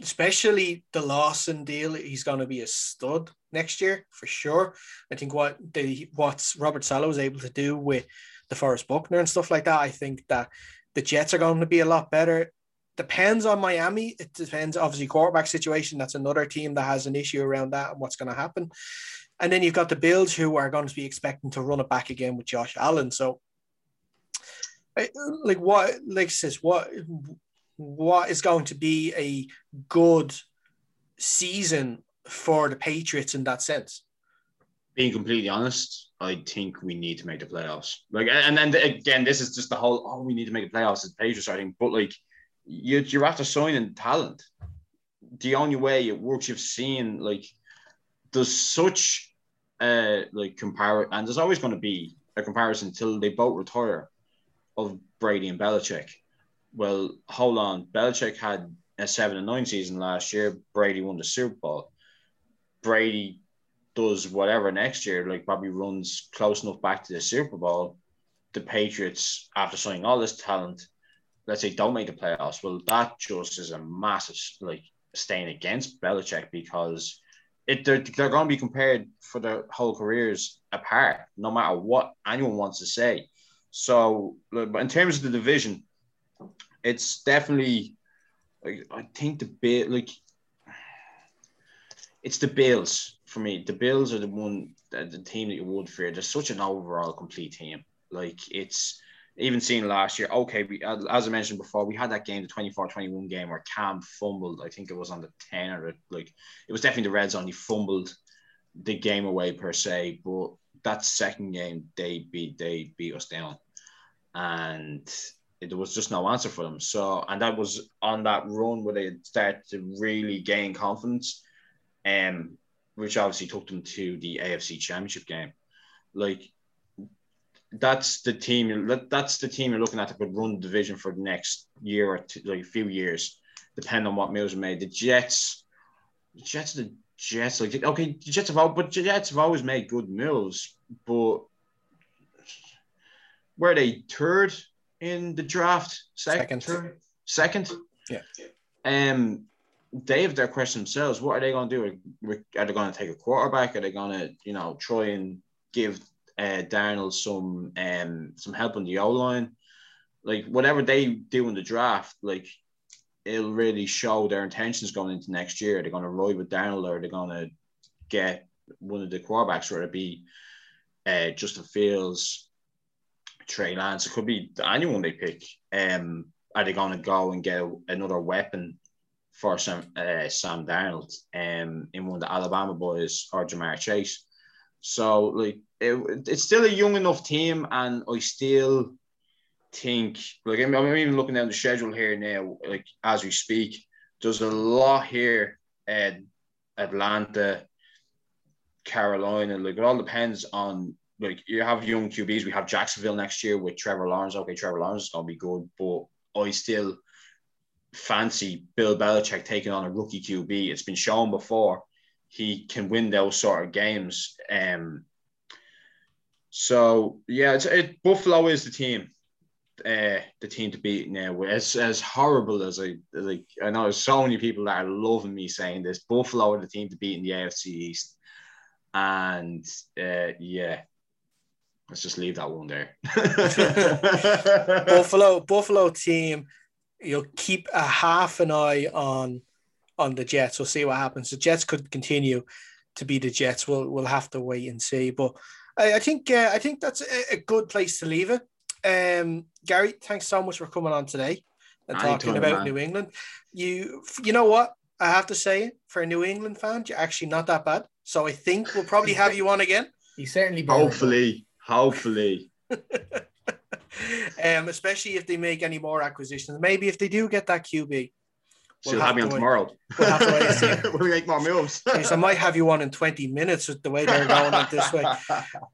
especially the Lawson deal, he's going to be a stud next year for sure. I think what the what's Robert Saleh was able to do with DeForest Buckner and stuff like that, I think that the Jets are going to be a lot better depends on Miami. It depends, obviously, quarterback situation. That's another team that has an issue around that and what's going to happen. And then you've got the Bills who are going to be expecting to run it back again with Josh Allen. So, like, what, like says, what, what is going to be a good season for the Patriots in that sense? Being completely honest, I think we need to make the playoffs. Like, and then again, this is just the whole. Oh, we need to make the playoffs as Patriots. I think, but like, you you're after signing talent. The only way it works, you've seen like there's such uh like compare and there's always going to be a comparison until they both retire of Brady and Belichick. Well, hold on. Belichick had a seven and nine season last year. Brady won the Super Bowl. Brady does whatever next year, like probably runs close enough back to the Super Bowl. The Patriots, after signing all this talent, let's say don't make the playoffs, well, that just is a massive like stain against Belichick because it they're, they're going to be compared for their whole careers apart, no matter what anyone wants to say. So, but in terms of the division, it's definitely like I think the bit like it's the Bills for me. The Bills are the one the, the team that you would fear. They're such an overall complete team. Like it's even seeing last year, okay, we, as I mentioned before, we had that game, the 24 21 game where Cam fumbled. I think it was on the 10 or the, like, it was definitely the Red Zone. He fumbled the game away per se, but that second game, they beat, they beat us down. And there was just no answer for them. So, and that was on that run where they started to really gain confidence, um, which obviously took them to the AFC Championship game. Like, that's the team. That's the team you're looking at that could run the division for the next year or two, like a few years, depending on what moves are made. The Jets, the Jets, the Jets. Like, okay, the Jets have, all, but the Jets have always made good moves, but were they third in the draft? Second. Third? Second? Yeah. Um, they have their question themselves. What are they going to do? Are they going to take a quarterback? Are they going to, you know, try and give uh, Darnold some um some help on the O line? Like whatever they do in the draft, like it'll really show their intentions going into next year. They're going to ride with Darnold, or they're going to get one of the quarterbacks, whether it be uh, Justin Fields, Trey Lance. It could be anyone they pick. Um, are they going to go and get another weapon for Sam uh, Sam Darnold um, in one of the Alabama boys or Ja'Marr Chase? So like it, it's still a young enough team, and I still think like I'm, I'm even looking down the schedule here now, like as we speak. There's a lot here at Atlanta, Carolina. Like it all depends on like you have young QBs. We have Jacksonville next year with Trevor Lawrence. Okay, Trevor Lawrence is gonna be good, but I still fancy Bill Belichick taking on a rookie QB. It's been shown before he can win those sort of games. Um, so yeah, it's, it Buffalo is the team, uh, the team to beat now. As as horrible as I like, I know there's so many people that are loving me saying this. Buffalo are the team to beat in the AFC East, and uh, yeah, let's just leave that one there. Buffalo, Buffalo team, you'll keep a half an eye on on the Jets. We'll see what happens. The Jets could continue to be the Jets. We'll we'll have to wait and see. But I, I think uh, I think that's a, a, good place to leave it. Um, Gary, thanks so much for coming on today and talking about man. New England. You you know what? I have to say, for a New England fan, you're actually not that bad. So I think we'll probably have you on again. He certainly hopefully, hopefully. um, especially if they make any more acquisitions. Maybe if they do get that QB. We'll She'll have, have me on tomorrow. We'll have to we'll make more moves. I might have you on in 20 minutes with the way they're going at this way.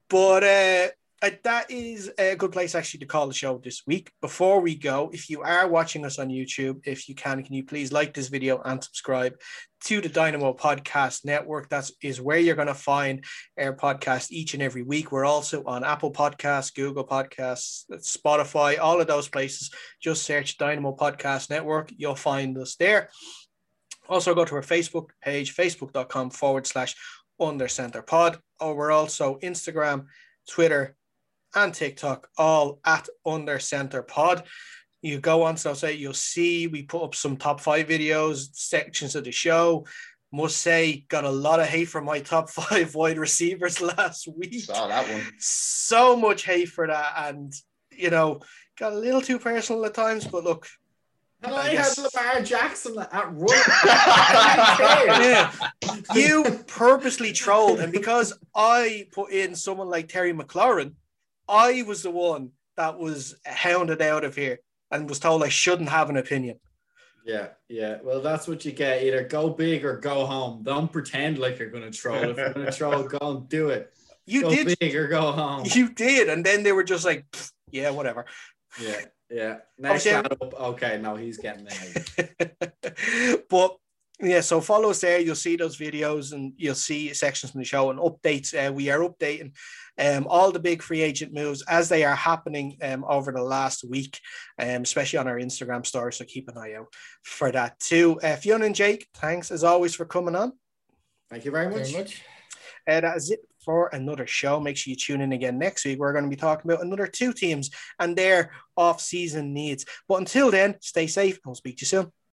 But uh, uh, that is a good place actually to call the show this week. Before we go, if you are watching us on YouTube, if you can, can you please like this video and subscribe to the Dynamo Podcast Network? That is where you're going to find our podcast each and every week. We're also on Apple Podcasts, Google Podcasts, Spotify, all of those places. Just search Dynamo Podcast Network, you'll find us there. Also, go to our Facebook page, facebook.com forward slash under center pod. Or we're also Instagram, Twitter, and TikTok, all at Under Center Pod. You go on, so say you'll see we put up some top five videos, sections of the show. Must say, got a lot of hate from my top five wide receivers last week. Saw that one. So much hate for that, and you know, got a little too personal at times. But look, and I, I had Lamar Jackson at run. yeah. You purposely trolled, and because I put in someone like Terry McLaurin, I was the one that was hounded out of here and was told I shouldn't have an opinion. Yeah, yeah. Well, that's what you get. Either go big or go home. Don't pretend like you're going to troll. If you're going to troll, go and do it. You go did big or go home. You did, and then they were just like, yeah, whatever. Yeah, yeah. Next up. Okay, no, he's getting there. but yeah, so follow us there. You'll see those videos and you'll see sections from the show and updates. Uh, we are updating um, all the big free agent moves as they are happening um, over the last week, um, especially on our Instagram story. So keep an eye out for that too. Uh, Fiona and Jake, thanks as always for coming on. Thank you very much. Very much. Uh, that is it for another show. Make sure you tune in again next week. We're going to be talking about another two teams and their off season needs. But until then, stay safe and we'll speak to you soon.